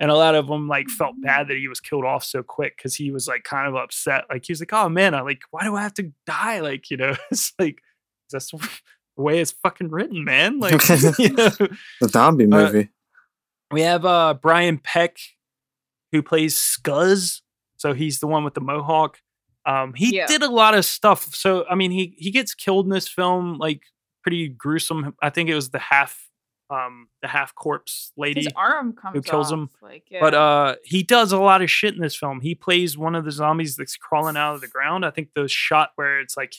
Speaker 3: And a lot of them like felt bad that he was killed off so quick because he was like kind of upset. Like he was like, "Oh man, I like, why do I have to die?" Like you know, it's like that's the way it's fucking written, man. Like you know,
Speaker 1: The zombie movie.
Speaker 3: we have uh Brian Peck who plays Scuzz. So he's the one with the mohawk. Um he
Speaker 2: Yeah.
Speaker 3: did a lot of stuff. So I mean he he gets killed in this film like pretty gruesome. I think it was the half um the half corpse lady.
Speaker 2: his arm comes
Speaker 3: kills
Speaker 2: off,
Speaker 3: him.
Speaker 2: Like, yeah.
Speaker 3: But uh he does a lot of shit in this film. He plays one of the zombies that's crawling out of the ground. I think the shot where it's like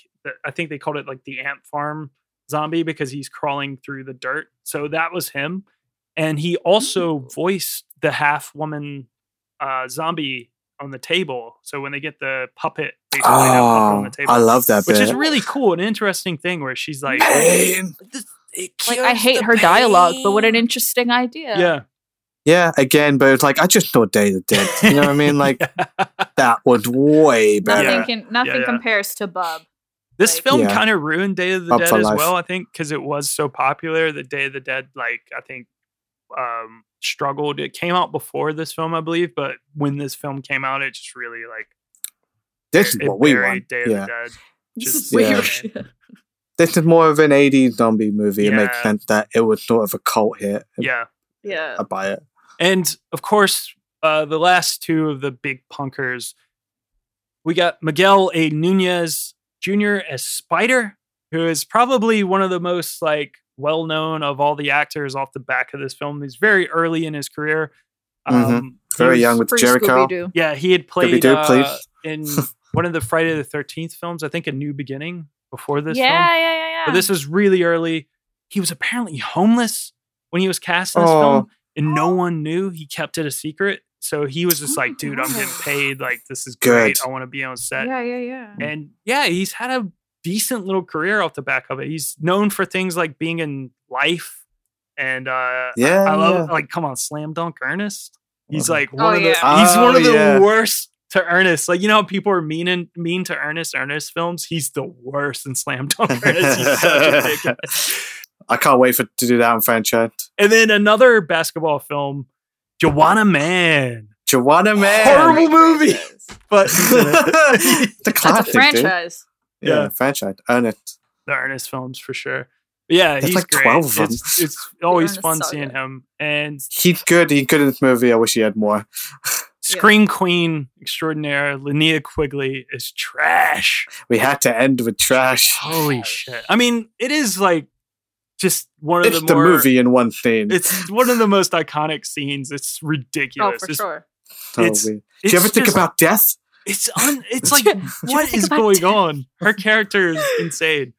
Speaker 3: I think they called it like the ant farm zombie because he's crawling through the dirt. So that was him. And he also voiced the half woman uh zombie on the table. So when they get the puppet basically they puppet on
Speaker 1: Oh,
Speaker 3: the table.
Speaker 1: I love that
Speaker 3: Which
Speaker 1: bit.
Speaker 3: is really cool, an interesting thing where she's like
Speaker 1: Pain.
Speaker 3: "This- it
Speaker 2: like I hate
Speaker 3: the
Speaker 2: her dialogue, but what an interesting idea.
Speaker 3: Yeah.
Speaker 1: Yeah, again, but it's like I just saw Day of the Dead. You know what I mean? Like that was way better.
Speaker 2: Nothing can nothing
Speaker 3: yeah.
Speaker 2: compares to Bub.
Speaker 3: This
Speaker 2: Like-
Speaker 3: film
Speaker 1: Yeah.
Speaker 3: kind of ruined Day of the
Speaker 1: Up
Speaker 3: Dead as
Speaker 1: life.
Speaker 3: well, I think, because it was so popular. The Day of the Dead, like I think, um, struggled. It came out before this film, I believe, but when this film came out, it just really like
Speaker 1: This is
Speaker 3: it
Speaker 1: what we
Speaker 3: buried
Speaker 1: want.
Speaker 3: Day of
Speaker 1: Yeah.
Speaker 3: the Dead.
Speaker 2: This is weird.
Speaker 1: Yeah. This is more of an 80s zombie movie. It makes sense that it was sort of a cult hit.
Speaker 3: Yeah,
Speaker 2: yeah.
Speaker 1: I buy it.
Speaker 3: and of course, uh, the last two of the big punkers, we got Miguel A. Nunez Jr. as Spider, who is probably one of the most like well known of all the actors off the back of this film. He's very early in his career.
Speaker 1: Mhm.
Speaker 3: Um, he
Speaker 1: Very young with
Speaker 2: Free
Speaker 1: Jericho.
Speaker 2: Scooby-Doo.
Speaker 3: Yeah, he had played uh, in one of the Friday the Thirteenth films. I think A New Beginning before this
Speaker 2: yeah,
Speaker 3: film.
Speaker 2: yeah, yeah, yeah.
Speaker 3: But this was really early. He was apparently homeless when he was cast in this
Speaker 1: Oh.
Speaker 3: film, and no one knew. He kept it a secret, so he was just like, "Dude, I'm getting
Speaker 2: Oh.
Speaker 3: paid. Like, this is great.
Speaker 1: Good.
Speaker 3: I want to be on set."
Speaker 2: yeah, yeah, yeah.
Speaker 3: And yeah, he's had a decent little career off the back of it. He's known for things like being in Life, and uh,
Speaker 1: Yeah,
Speaker 3: I love
Speaker 1: yeah.
Speaker 3: like come on, Slam Dunk Ernest. He's like
Speaker 2: Oh,
Speaker 3: one of the
Speaker 2: yeah.
Speaker 3: he's one
Speaker 1: Oh,
Speaker 3: of the
Speaker 1: yeah.
Speaker 3: worst to Ernest. Like you know, how people are mean and mean to Ernest. Ernest films. He's the worst in Slam Dunk Ernest. He's such a dickhead.
Speaker 1: I can't wait for to do that on franchise.
Speaker 3: And then another basketball film, Juwanna Mann.
Speaker 1: Juwanna Mann.
Speaker 3: Horrible movie, but he's in it.
Speaker 1: it's a
Speaker 2: That's
Speaker 1: classic,
Speaker 2: a franchise.
Speaker 1: Dude. Yeah,
Speaker 3: Yeah.
Speaker 1: franchise. Earn it.
Speaker 3: the Ernest films for sure. But yeah,
Speaker 1: There's
Speaker 3: he's
Speaker 1: like
Speaker 3: great.
Speaker 1: 12 of them.
Speaker 3: It's, it's always
Speaker 2: Ernest
Speaker 3: fun
Speaker 2: so
Speaker 3: seeing
Speaker 2: good.
Speaker 3: him. And
Speaker 1: He's good. He's good in this movie. I wish he had more.
Speaker 3: Scream Queen extraordinaire Linnea Quigley is trash.
Speaker 1: We had to end with trash.
Speaker 3: Holy shit! I mean, it is like just one of
Speaker 1: It's
Speaker 3: the,
Speaker 1: the
Speaker 3: more.
Speaker 1: movie in one scene.
Speaker 3: It's one of the most iconic scenes. It's
Speaker 2: Oh,
Speaker 3: ridiculous.
Speaker 2: for
Speaker 3: It's,
Speaker 2: sure.
Speaker 3: it's-
Speaker 1: Totally. Do you ever think
Speaker 3: just-
Speaker 1: about death?
Speaker 3: It's un, It's like
Speaker 2: Did you
Speaker 3: what
Speaker 2: think
Speaker 3: is
Speaker 2: about
Speaker 3: going
Speaker 2: death?
Speaker 3: on? Her character is insane.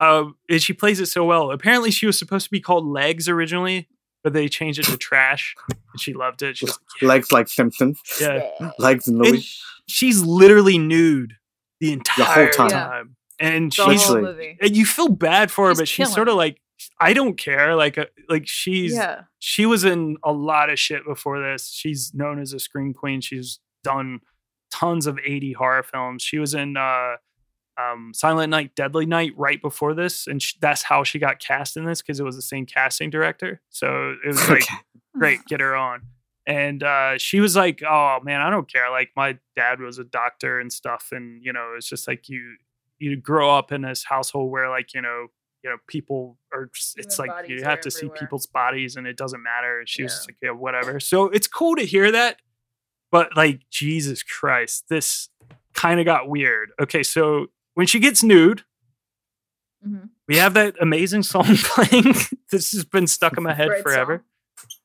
Speaker 3: Um, and she plays it so well. Apparently, she was supposed to be called Legs originally, but they changed it to Trash, and she loved it. She's like,
Speaker 1: Legs like Simpson.
Speaker 3: yeah.
Speaker 1: Legs and
Speaker 3: And
Speaker 1: Louis.
Speaker 3: she's literally nude the entire
Speaker 1: time.
Speaker 3: time, and
Speaker 2: The
Speaker 3: she's
Speaker 1: Literally.
Speaker 2: movie.
Speaker 3: and you feel bad for her,
Speaker 2: She's
Speaker 3: but she's
Speaker 2: killing
Speaker 3: sort of like, I don't care. Like, uh, like she's
Speaker 2: Yeah.
Speaker 3: she was in a lot of shit before this. She's known as a screen queen. She's done tons of 80 horror films. She was in uh, um, Silent Night, Deadly Night right before this, and sh- that's how she got cast in this because it was the same casting director. So it was like, great, get her on. And uh, she was like, "Oh man, I don't care. Like my dad was a doctor and stuff, and you know, it's just like you you grow up in this household where like you know you know people are. just- It's
Speaker 2: Human
Speaker 3: like you have to see people's bodies, and it doesn't matter. And she was
Speaker 2: Yeah.
Speaker 3: just like, yeah, whatever. So it's cool to hear that, but like Jesus Christ, this kind of got weird. Okay, so when she gets nude,
Speaker 2: Mhm.
Speaker 3: we have that amazing song playing. this has been stuck in my head
Speaker 2: Great
Speaker 3: forever.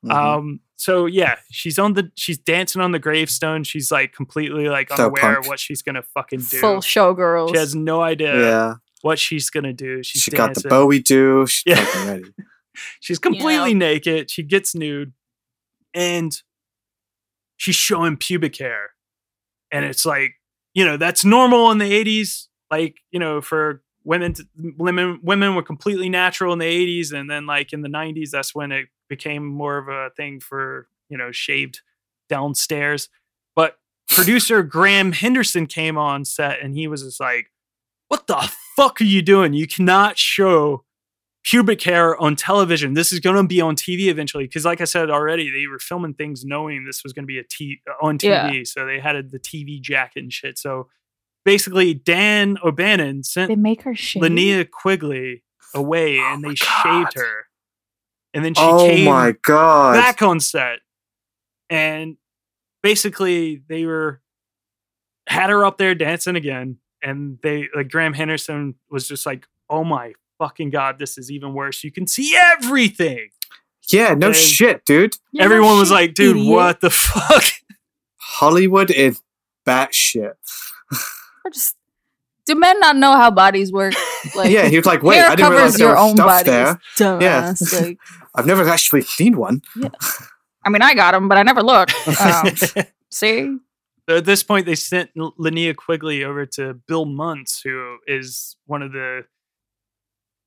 Speaker 1: Mhm.
Speaker 3: Um, so yeah, she's on the she's dancing on the gravestone. She's like completely like
Speaker 1: So
Speaker 3: unaware of what she's gonna fucking do.
Speaker 2: Full showgirls.
Speaker 3: She has no idea
Speaker 1: yeah.
Speaker 3: what she's gonna do. She's
Speaker 1: She got the Bowie do. She's
Speaker 3: Yeah.
Speaker 1: ready.
Speaker 3: She's completely
Speaker 2: Yeah.
Speaker 3: naked. She gets nude, and she's showing pubic hair, and it's like you know that's normal in the '80s. Like you know for women, to, women women were completely natural in the '80s, and then like in the '90s, that's when it became more of a thing for you know shaved downstairs. But producer Graham Henderson came on set, and he was just like, "What the fuck are you doing? You cannot show." pubic hair on television. This is going to be on TV eventually because, like I said already, they were filming things knowing this was going to be a t- on TV.
Speaker 2: Yeah.
Speaker 3: So they had a, the TV jacket and shit. So basically, Dan O'Bannon sent
Speaker 2: They make her shave.
Speaker 3: Linnea Quigley away
Speaker 1: Oh
Speaker 3: and they
Speaker 1: God.
Speaker 3: shaved her. And then she
Speaker 1: Oh
Speaker 3: came
Speaker 1: my god.
Speaker 3: back on set and basically they were had her up there dancing again and they like graham henderson was just like oh my fucking god this is even worse you can see everything
Speaker 1: yeah, no
Speaker 3: and-
Speaker 1: shit, dude.
Speaker 2: Yeah, no
Speaker 3: everyone was
Speaker 2: shit,
Speaker 3: like dude
Speaker 2: idiot.
Speaker 3: what the fuck
Speaker 1: Hollywood is batshit.
Speaker 2: Or just do men not know how bodies work? Like,
Speaker 1: yeah, he was like, wait, I didn't realize there
Speaker 2: your
Speaker 1: was
Speaker 2: own
Speaker 1: stuff
Speaker 2: bodies.
Speaker 1: there. Yeah.
Speaker 2: Like,
Speaker 1: I've never actually seen one. Yeah.
Speaker 2: I mean, I got them, but I never looked. Um, see,
Speaker 3: So at this point, they sent L- Linnea Quigley over to Bill Munns, who is one of the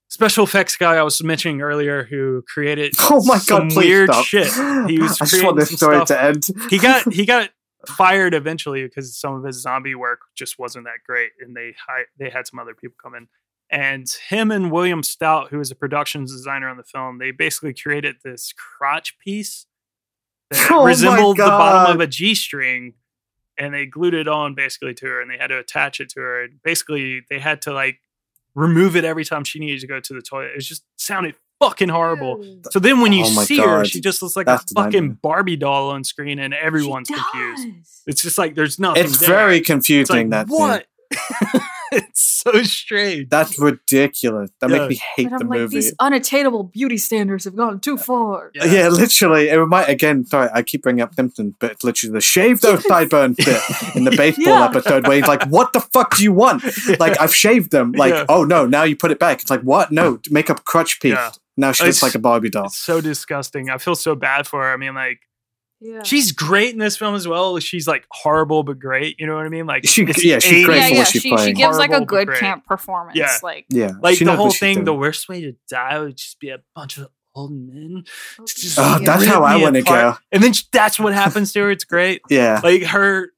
Speaker 3: special effects guy I was mentioning earlier, who created
Speaker 1: Oh my god, please
Speaker 3: weird
Speaker 1: stop.
Speaker 3: shit. He was
Speaker 1: I just want this story
Speaker 3: stuff.
Speaker 1: to end.
Speaker 3: He got he got fired eventually because some of his zombie work just wasn't that great, and they hi- they had some other people come in. And him and William Stout, who was a production designer on the film, they basically created this crotch piece that
Speaker 1: Oh
Speaker 3: resembled the bottom of a G string, and they glued it on basically to her, and they had to attach it to her. And basically, they had to like remove it every time she needed to go to the toilet. It just sounded fucking horrible. So then when you
Speaker 1: Oh my
Speaker 3: see her, she just looks like
Speaker 1: That's
Speaker 3: a fucking
Speaker 1: nightmare.
Speaker 3: Barbie doll on screen, and everyone's confused. It's just like there's nothing.
Speaker 1: It's
Speaker 3: there.
Speaker 1: very
Speaker 3: It's
Speaker 1: confusing.
Speaker 3: like,
Speaker 1: that
Speaker 3: what? it's so strange.
Speaker 1: That's ridiculous. That
Speaker 3: Yeah.
Speaker 1: makes me hate
Speaker 2: But
Speaker 1: the
Speaker 2: I'm like,
Speaker 1: movie.
Speaker 2: these unattainable beauty standards have gone too far.
Speaker 1: Yeah. literally. It might again. Sorry, I keep bringing up Simpsons, but it's literally the shave those sideburns bit in the baseball
Speaker 2: Yeah.
Speaker 1: episode where he's like, "What the fuck do you want? Like, I've shaved them. Like,
Speaker 3: Yeah.
Speaker 1: oh no, now you put it back. It's like, what? No, make a crutch piece.
Speaker 3: Yeah.
Speaker 1: Now she looks like a Barbie doll.
Speaker 3: It's so disgusting. I feel so bad for her. I mean, like
Speaker 2: Yeah.
Speaker 3: she's great in this film as well. She's like horrible but great. You know what I mean? Like
Speaker 1: She-
Speaker 3: it's
Speaker 1: yeah, she's
Speaker 3: 80s.
Speaker 1: great
Speaker 2: yeah,
Speaker 1: for
Speaker 2: yeah.
Speaker 1: what she's
Speaker 2: She, she
Speaker 1: playing.
Speaker 2: gives like a good camp performance.
Speaker 3: Yeah.
Speaker 2: Like,
Speaker 1: Yeah,
Speaker 3: Like
Speaker 1: she
Speaker 3: the whole
Speaker 1: she's
Speaker 3: thing, the worst way to die would just be a bunch of old men. Oh, to just
Speaker 1: Oh,
Speaker 3: rip
Speaker 1: that's how I want to go.
Speaker 3: And then sh- that's what happens to her. It's great.
Speaker 1: Yeah,
Speaker 3: Like her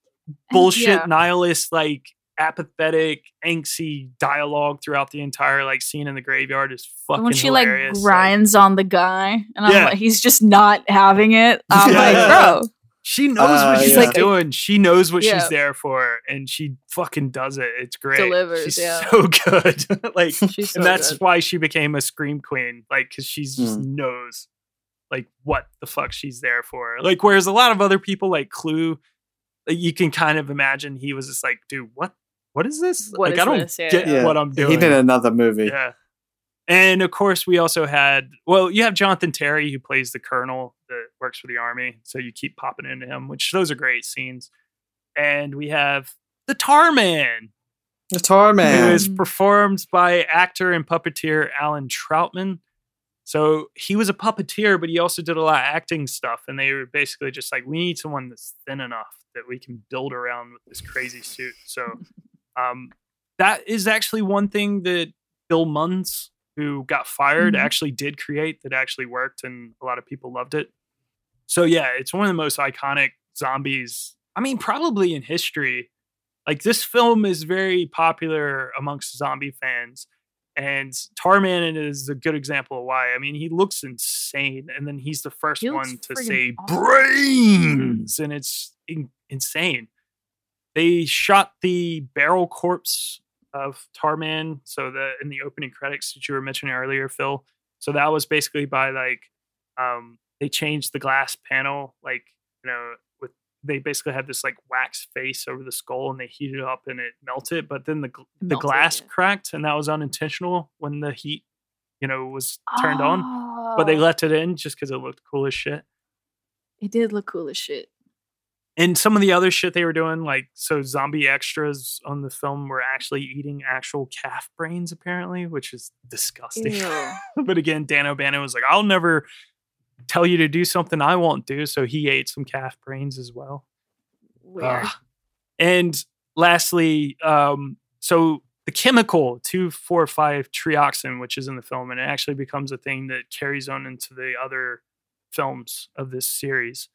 Speaker 3: bullshit
Speaker 2: Yeah.
Speaker 3: nihilist, like apathetic, angsty dialogue throughout the entire like scene in the graveyard is fucking
Speaker 2: when she
Speaker 3: hilarious.
Speaker 2: like grinds on the guy, and I'm
Speaker 3: Yeah.
Speaker 2: like, he's just not having it. I'm
Speaker 3: Yeah.
Speaker 2: like, bro,
Speaker 3: She knows
Speaker 1: Uh,
Speaker 3: what she's
Speaker 1: yeah.
Speaker 3: like doing. She knows what
Speaker 2: Yeah.
Speaker 3: she's there for, and she fucking does it. It's great.
Speaker 2: Delivers,
Speaker 3: she's
Speaker 2: yeah.
Speaker 3: so good. like,
Speaker 2: She's so
Speaker 3: and that's
Speaker 2: good.
Speaker 3: why she became a scream queen. Like, because she's just
Speaker 1: Mm.
Speaker 3: knows like what the fuck she's there for. Like, whereas a lot of other people, like Clu, like, you can kind of imagine he was just like, dude, what, what is this?
Speaker 2: What
Speaker 3: like,
Speaker 2: is
Speaker 3: I don't
Speaker 2: this? Yeah.
Speaker 3: get
Speaker 1: Yeah.
Speaker 3: what I'm doing.
Speaker 1: He did another movie.
Speaker 3: Yeah. And of course, we also had, well, you have Jonathan Terry who plays the colonel that works for the army. So you keep popping into him, which those are great scenes. And we have the Tar Man,
Speaker 1: The Tar
Speaker 3: who
Speaker 1: Man.
Speaker 3: is performed by actor and puppeteer Allan Trautman. So he was a puppeteer, but he also did a lot of acting stuff. And they were basically just like, we need someone that's thin enough that we can build around with this crazy suit. So um, that is actually one thing that Bill Munns, who got fired,
Speaker 2: Mhm.
Speaker 3: actually did create that actually worked, and a lot of people loved it. So yeah, it's one of the most iconic zombies. I mean, probably in history. Like this film is very popular amongst zombie fans, and Tarman is a good example of why. I mean, he looks insane, and then he's the first
Speaker 2: He
Speaker 3: one to say
Speaker 2: awesome.
Speaker 3: brains, and it's in- insane. They shot the barrel corpse of Tarman, so the in the opening credits that you were mentioning earlier, Fil. So that was basically by like um they changed the glass panel, like you know, with they basically had this like wax face over the skull and they heated it up and it melted, but then the the
Speaker 2: melted,
Speaker 3: glass
Speaker 2: yeah.
Speaker 3: cracked and that was unintentional when the heat, you know, was turned on. But they
Speaker 2: Oh,
Speaker 3: left it in just because it looked cool as shit.
Speaker 2: It did look cool as shit.
Speaker 3: And some of the other shit they were doing, like so zombie extras on the film were actually eating actual calf brains, apparently, which is disgusting. But again, Dan O'Bannon was like, I'll never tell you to do something I won't do. So he ate some calf brains as well.
Speaker 2: Weird.
Speaker 3: And lastly, um, so the chemical 2,4,5 trioxin, which is in the film, and it actually becomes a thing that carries on into the other films of this series,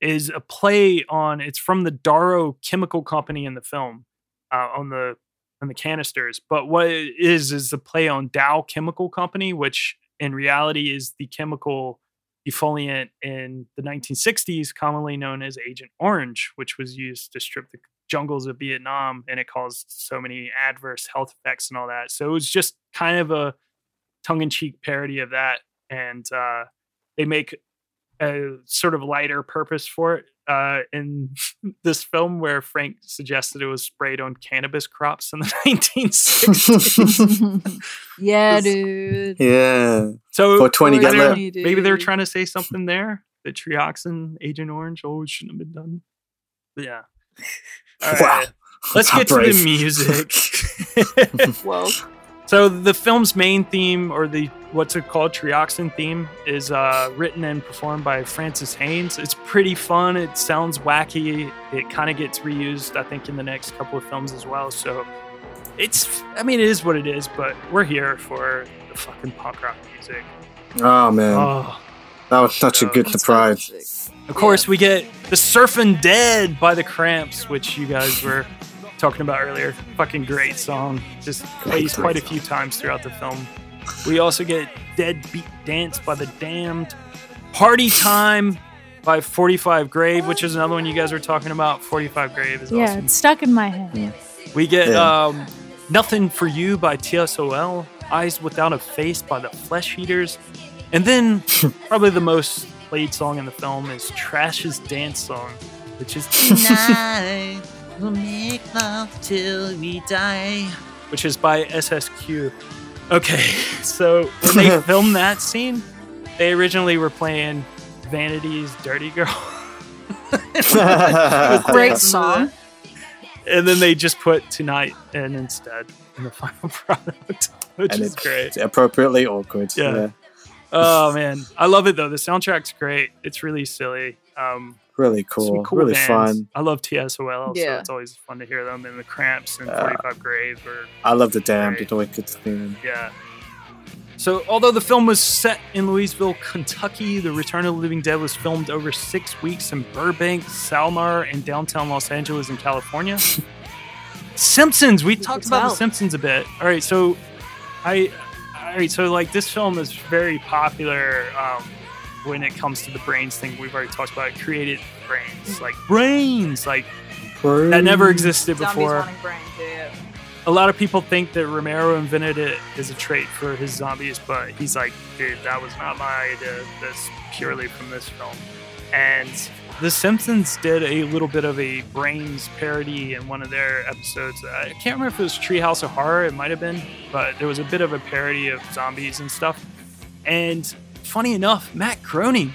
Speaker 3: is a play on. It's from the Darrow Chemical Company in the film, uh, on the on the canisters. But what it is is a play on Dow Chemical Company, which in reality is the chemical defoliant in the 1960s, commonly known as Agent Orange, which was used to strip the jungles of Vietnam, and it caused so many adverse health effects and all that. So it was just kind of a tongue-in-cheek parody of that, and uh, they make a sort of lighter purpose for it uh, in this film, where Frank suggested it was sprayed on cannabis crops in the 1960s.
Speaker 2: yeah, dude.
Speaker 1: yeah.
Speaker 3: So
Speaker 1: For 20
Speaker 3: I
Speaker 1: get
Speaker 3: don't maybe they're trying to say something there. The trioxin, Agent Orange, oh, it shouldn't have been done. But yeah. All
Speaker 1: Wow.
Speaker 3: Let's
Speaker 1: How
Speaker 3: get to
Speaker 1: brave.
Speaker 3: the music.
Speaker 2: Whoa.
Speaker 3: So the film's main theme, or the what's it called, trioxin theme, is uh, written and performed by Francis Haynes. It's pretty fun. It sounds wacky. It kind of gets reused, I think, in the next couple of films as well. So it's, I mean, it is what it is. But we're here for the fucking punk rock music.
Speaker 1: Oh man,
Speaker 3: Oh.
Speaker 1: that was such a good surprise.
Speaker 3: Of course, we get the Surfing Dead by the Cramps, which you guys were talking about earlier. Fucking great song. Just plays quite a few times throughout the film. We also get Dead Beat Dance by the Damned. Party Time by 45 Grave, which is another one you guys were talking about. 45 Grave is
Speaker 2: Yeah,
Speaker 3: awesome.
Speaker 2: it's stuck in my head.
Speaker 3: We get
Speaker 1: Yeah.
Speaker 3: um, Nothing for You by TSOL, Eyes Without a Face by the Flesh Eaters, and then probably the most played song in the film is Trash's Dance Song, which is Tonight we'll make love till we die, which is by SSQ. Okay, so when they filmed that scene, they originally were playing Vanity's Dirty Girl.
Speaker 2: Great song.
Speaker 3: And then they just put tonight in instead in the final product, which
Speaker 1: and
Speaker 3: is
Speaker 1: it's
Speaker 3: great.
Speaker 1: appropriately awkward.
Speaker 3: Yeah.
Speaker 1: Yeah.
Speaker 3: Oh man, I love it though. The soundtrack's great. It's really silly. Um,
Speaker 1: Really cool.
Speaker 3: cool
Speaker 1: really
Speaker 3: bands.
Speaker 1: fun.
Speaker 3: I love TSOL, so it's always fun to hear them. in the Cramps and
Speaker 1: Yeah.
Speaker 3: 45 Grave or
Speaker 1: I love the damned.
Speaker 3: Great.
Speaker 1: It's always good to see them.
Speaker 3: yeah. So, although the film was set in Louisville, Kentucky, The Return of the Living Dead was filmed over six weeks in Burbank, Sylmar, and downtown Los Angeles in California. Simpsons. We talked about
Speaker 2: tell.
Speaker 3: the Simpsons a bit. All right, so I, all right, so like this film is very popular. Um, when it comes to the brains thing we've already talked about. It created brains, like brains, like that never existed
Speaker 2: Zombies
Speaker 3: before.
Speaker 2: wanting brains. Yeah, yeah.
Speaker 3: A lot of people think that Romero invented it as a trait for his zombies, but he's like, dude, that was not my idea. That's purely from this film. And The Simpsons did a little bit of a Brains parody in one of their episodes. I can't remember if it was Treehouse of Horror, it might have been, but there was a bit of a parody of zombies and stuff. And funny enough, Matt Groening,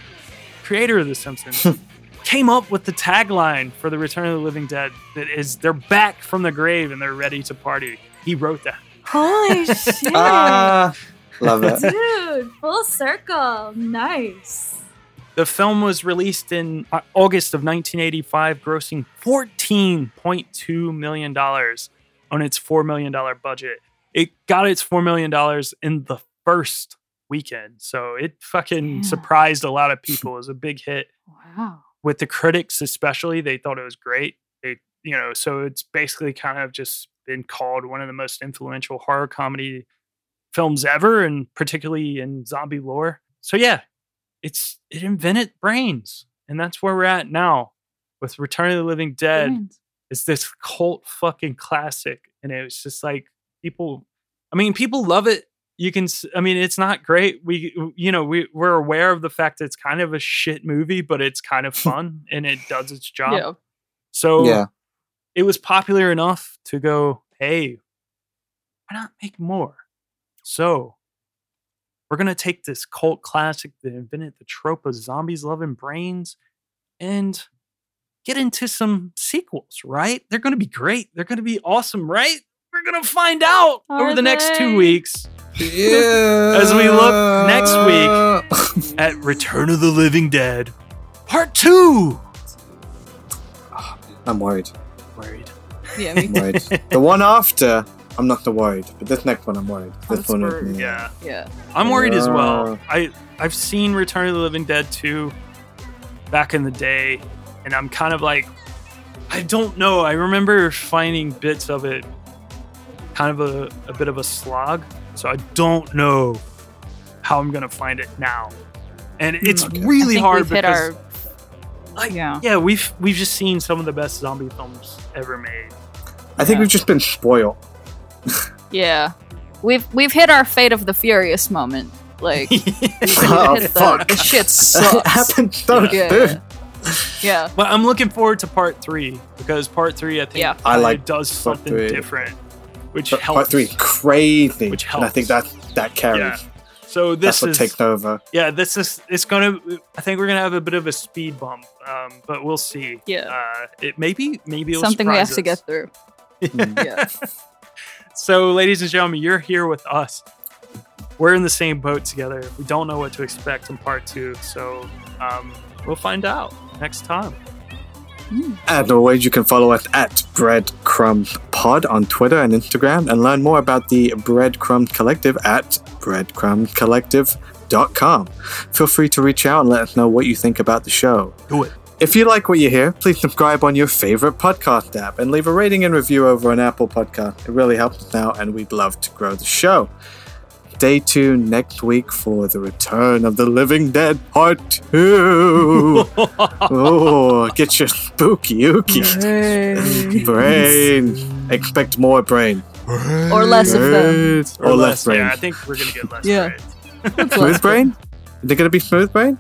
Speaker 3: creator of The Simpsons, came up with the tagline for the Return of the Living Dead that is they're back from the grave and they're ready to party. He wrote that.
Speaker 2: Holy shit.
Speaker 1: Ah, love it.
Speaker 2: Dude, full circle. Nice.
Speaker 3: The film was released in uh, August of 1985, grossing $14.2 million on its $4 million budget. It got its $4 million in the first weekend. So it fucking
Speaker 2: Yeah.
Speaker 3: surprised a lot of people. It was a big hit.
Speaker 2: Wow.
Speaker 3: with the critics especially they thought it was great they you know so it's basically kind of just been called one of the most influential horror comedy films ever and particularly in zombie lore so yeah it's it invented brains and that's where we're at now with return of the living dead
Speaker 2: Brains.
Speaker 3: it's this cult fucking classic and it was just like people i mean people love it you can i mean it's not great we you know we, we're aware of the fact that it's kind of a shit movie but it's kind of fun and it does its job
Speaker 2: Yeah.
Speaker 3: so
Speaker 1: Yeah.
Speaker 3: it was popular enough to go hey why not make more so we're going to take this cult classic that invented the trope of zombies loving brains and get into some sequels, right? They're going to be great. They're going to be awesome, right? We're going to find out over
Speaker 2: Are
Speaker 3: the next two weeks
Speaker 1: Yeah.
Speaker 3: As we look next week at Return of the Living Dead, Part 2.
Speaker 1: I'm worried.
Speaker 3: Worried.
Speaker 2: Yeah, me
Speaker 1: I'm worried. the one after, I'm not so worried, but this next one, I'm worried. This
Speaker 2: I'm
Speaker 1: one,
Speaker 3: Yeah.
Speaker 2: Yeah.
Speaker 3: I'm worried as well.
Speaker 1: Uh.
Speaker 3: I I've seen Return of the Living Dead 2 back in the day, and I'm kind of like, I don't know. I remember finding bits of it kind of a, a bit of a slog, so I don't know how I'm gonna find it now. And it's hmm,
Speaker 1: Okay.
Speaker 2: I
Speaker 3: really
Speaker 2: think
Speaker 3: hard
Speaker 2: we've hit
Speaker 3: because
Speaker 2: our.
Speaker 3: like,
Speaker 2: yeah.
Speaker 3: yeah, we've we've just seen some of the best zombie films ever made.
Speaker 1: I think
Speaker 2: Yeah.
Speaker 1: we've just been spoiled.
Speaker 2: Yeah. We've we've hit our fate of the furious moment. Like
Speaker 1: Oh,
Speaker 2: hit the,
Speaker 1: fuck.
Speaker 2: the shit sucks.
Speaker 1: happened so
Speaker 2: Yeah.
Speaker 1: soon.
Speaker 2: Yeah.
Speaker 3: But I'm looking forward to part three because part three, I think,
Speaker 2: Yeah.
Speaker 1: I
Speaker 3: kinda
Speaker 1: like
Speaker 3: does something
Speaker 1: three.
Speaker 3: different, which
Speaker 1: But
Speaker 3: helps.
Speaker 1: part three, crazy.
Speaker 3: Which
Speaker 1: And I think that that carries.
Speaker 3: Yeah. So this
Speaker 1: That's what
Speaker 3: is
Speaker 1: takes over.
Speaker 3: yeah. This is it's gonna. I think we're gonna have a bit of a speed bump, um, but we'll see.
Speaker 2: Yeah.
Speaker 3: Uh, it maybe maybe it'll
Speaker 2: Something we have
Speaker 3: surprise
Speaker 2: to get through. Yeah.
Speaker 3: So, ladies and gentlemen, you're here with us. We're in the same boat together. We don't know what to expect in part two, so um, we'll find out next time. Mm.
Speaker 1: As always, you can follow us at Breadcrumb Pod on Twitter and Instagram and learn more about the Breadcrumb Collective at breadcrumbcollective.com. Feel free to reach out and let us know what you think about the show.
Speaker 3: Do it.
Speaker 1: If you like what you hear, please subscribe on your favorite podcast app and leave a rating and review over on Apple Podcast. It really helps us out, and we'd love to grow the show. Stay tuned next week for the return of the Living Dead Part 2. oh, get your spooky ookie. Brain. Expect more brain.
Speaker 2: Or less of them.
Speaker 1: Or, less brain.
Speaker 3: Yeah, I think we're gonna get less.
Speaker 2: Yeah.
Speaker 3: brains.
Speaker 1: smooth brain? Is it going to be smooth brain?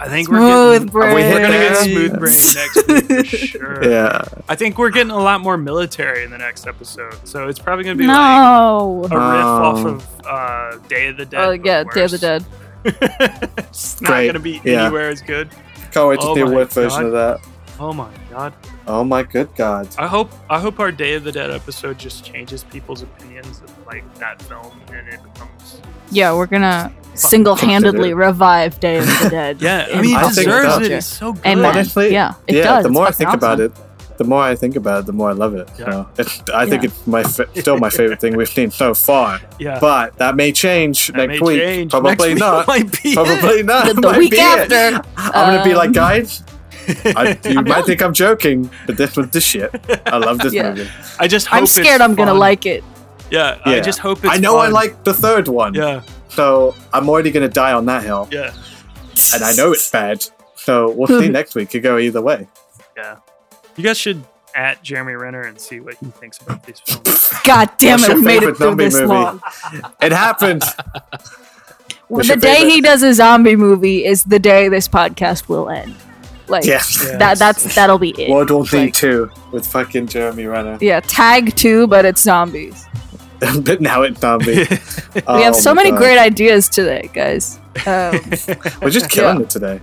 Speaker 3: I think we're getting.
Speaker 2: brain.
Speaker 1: we hit
Speaker 3: We're gonna get smooth brain next week for sure.
Speaker 1: Yeah.
Speaker 3: I think we're getting a lot more military in the next episode, so it's probably gonna be like
Speaker 2: No.
Speaker 3: a riff off
Speaker 1: Oh.
Speaker 3: of uh, Day of the Dead.
Speaker 2: Oh
Speaker 3: but
Speaker 2: yeah, Day of the. Dead.
Speaker 3: it's not
Speaker 1: Great.
Speaker 3: gonna be
Speaker 1: Yeah.
Speaker 3: anywhere as good.
Speaker 1: Can't wait to
Speaker 3: Oh
Speaker 1: see a word version of that.
Speaker 3: Oh my god.
Speaker 1: Oh my good God.
Speaker 3: I hope I hope our Day of the Dead episode just changes people's opinions of like that film and it becomes
Speaker 2: Yeah, we're gonna single-handedly revive Day of the Dead.
Speaker 3: Yeah, I mean
Speaker 1: I
Speaker 3: it
Speaker 1: think it
Speaker 3: deserves it. It's so good.
Speaker 2: Amen.
Speaker 1: Honestly,
Speaker 2: Yeah, it
Speaker 1: yeah.
Speaker 2: does.
Speaker 1: The
Speaker 2: It's
Speaker 1: more I
Speaker 2: fucking
Speaker 1: think about it, the more I think about it, the more I love it.
Speaker 3: Yeah.
Speaker 1: So it's, I think
Speaker 2: Yeah.
Speaker 1: it's my fa- still my favorite thing we've seen so far.
Speaker 3: Yeah.
Speaker 1: But that may change
Speaker 3: That
Speaker 1: next
Speaker 3: may
Speaker 1: week.
Speaker 3: change.
Speaker 1: Probably
Speaker 3: Next week
Speaker 1: not.
Speaker 3: might be it.
Speaker 1: Probably not.
Speaker 2: The, the week
Speaker 1: be it.
Speaker 2: after.
Speaker 1: I'm gonna be like,
Speaker 2: um,
Speaker 1: guys. I, you might think I'm joking, but this was the shit. I love this
Speaker 2: Yeah.
Speaker 1: movie.
Speaker 3: I just hope
Speaker 2: I'm
Speaker 3: it's
Speaker 2: scared I'm gonna like it.
Speaker 3: Yeah,
Speaker 1: Yeah.
Speaker 3: I just hope it's
Speaker 1: I know I like the third one.
Speaker 3: Yeah,
Speaker 1: So I'm already gonna die on that hill.
Speaker 3: yeah.
Speaker 1: and I know it's bad. So we'll see next week. Could go either way.
Speaker 3: Yeah. You guys should at Jeremy Renner and see what he thinks about these films.
Speaker 2: God damn it, we made it through this
Speaker 1: movie?
Speaker 2: long.
Speaker 1: It happened. What's
Speaker 2: the day
Speaker 1: favorite?
Speaker 2: he does a zombie movie is the day this podcast will end. Like
Speaker 1: Yeah.
Speaker 2: that that's that'll be it.
Speaker 1: World War Z
Speaker 2: Like,
Speaker 1: two with fucking Jeremy Renner.
Speaker 2: yeah, tag two, but it's zombies.
Speaker 1: but now it's zombie.
Speaker 2: we have so many great ideas today, guys. Um,
Speaker 1: We're just killing
Speaker 2: Yeah.
Speaker 1: it today.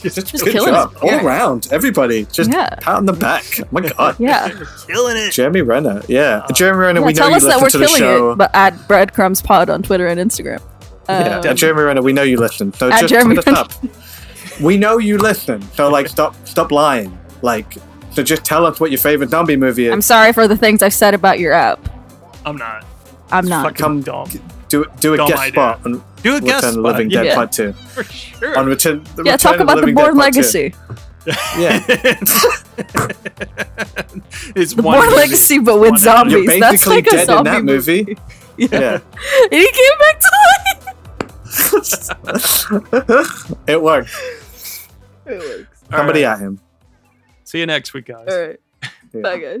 Speaker 1: Just,
Speaker 2: Just
Speaker 1: good
Speaker 2: killing
Speaker 1: job
Speaker 2: it,
Speaker 1: all
Speaker 2: yeah.
Speaker 1: around. Everybody, just
Speaker 2: Yeah.
Speaker 1: pat on the back. Oh my god.
Speaker 2: yeah.
Speaker 3: Killing it.
Speaker 1: Jeremy Renner. Yeah, Jeremy Renner.
Speaker 2: yeah
Speaker 1: we know
Speaker 2: tell
Speaker 1: you
Speaker 2: us that
Speaker 1: listen
Speaker 2: we're
Speaker 1: to the
Speaker 2: killing
Speaker 1: show.
Speaker 2: it, but at breadcrumbs pod on Twitter and Instagram.
Speaker 1: yeah,
Speaker 2: Um,
Speaker 1: at Jeremy Renner, we know you listen. So
Speaker 2: At
Speaker 1: just
Speaker 2: Jeremy
Speaker 1: hit us up. We know you listen. So like, stop, stop lying. Like, so just tell us what your favorite zombie movie is.
Speaker 2: I'm sorry for the things I've said about your app.
Speaker 3: I'm not.
Speaker 2: I'm not.
Speaker 3: Fucking
Speaker 1: Come
Speaker 3: dumb.
Speaker 1: do do a
Speaker 3: Dumb
Speaker 1: guest
Speaker 3: idea.
Speaker 1: spot on
Speaker 3: Do a
Speaker 1: Return
Speaker 3: guest
Speaker 1: of the Living Dead
Speaker 2: yeah.
Speaker 1: Part Two.
Speaker 3: For sure.
Speaker 1: On Return. The
Speaker 2: yeah,
Speaker 1: Return
Speaker 2: talk
Speaker 1: of the
Speaker 2: about the
Speaker 1: Living
Speaker 2: Bourne
Speaker 1: Dead Part Two.
Speaker 2: Legacy.
Speaker 1: Yeah,
Speaker 3: it's
Speaker 2: The
Speaker 3: one
Speaker 2: Bourne
Speaker 3: movie.
Speaker 2: Legacy, but with
Speaker 3: One
Speaker 2: zombies.
Speaker 1: you're
Speaker 2: That's like a
Speaker 1: dead in
Speaker 2: zombie
Speaker 1: that movie. Yeah,
Speaker 2: and he came back to life.
Speaker 1: it worked.
Speaker 2: It works.
Speaker 1: Somebody
Speaker 3: right.
Speaker 1: at him.
Speaker 3: See you next week, guys.
Speaker 2: All right.
Speaker 1: Yeah.
Speaker 2: Bye, guys.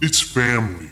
Speaker 12: it's family.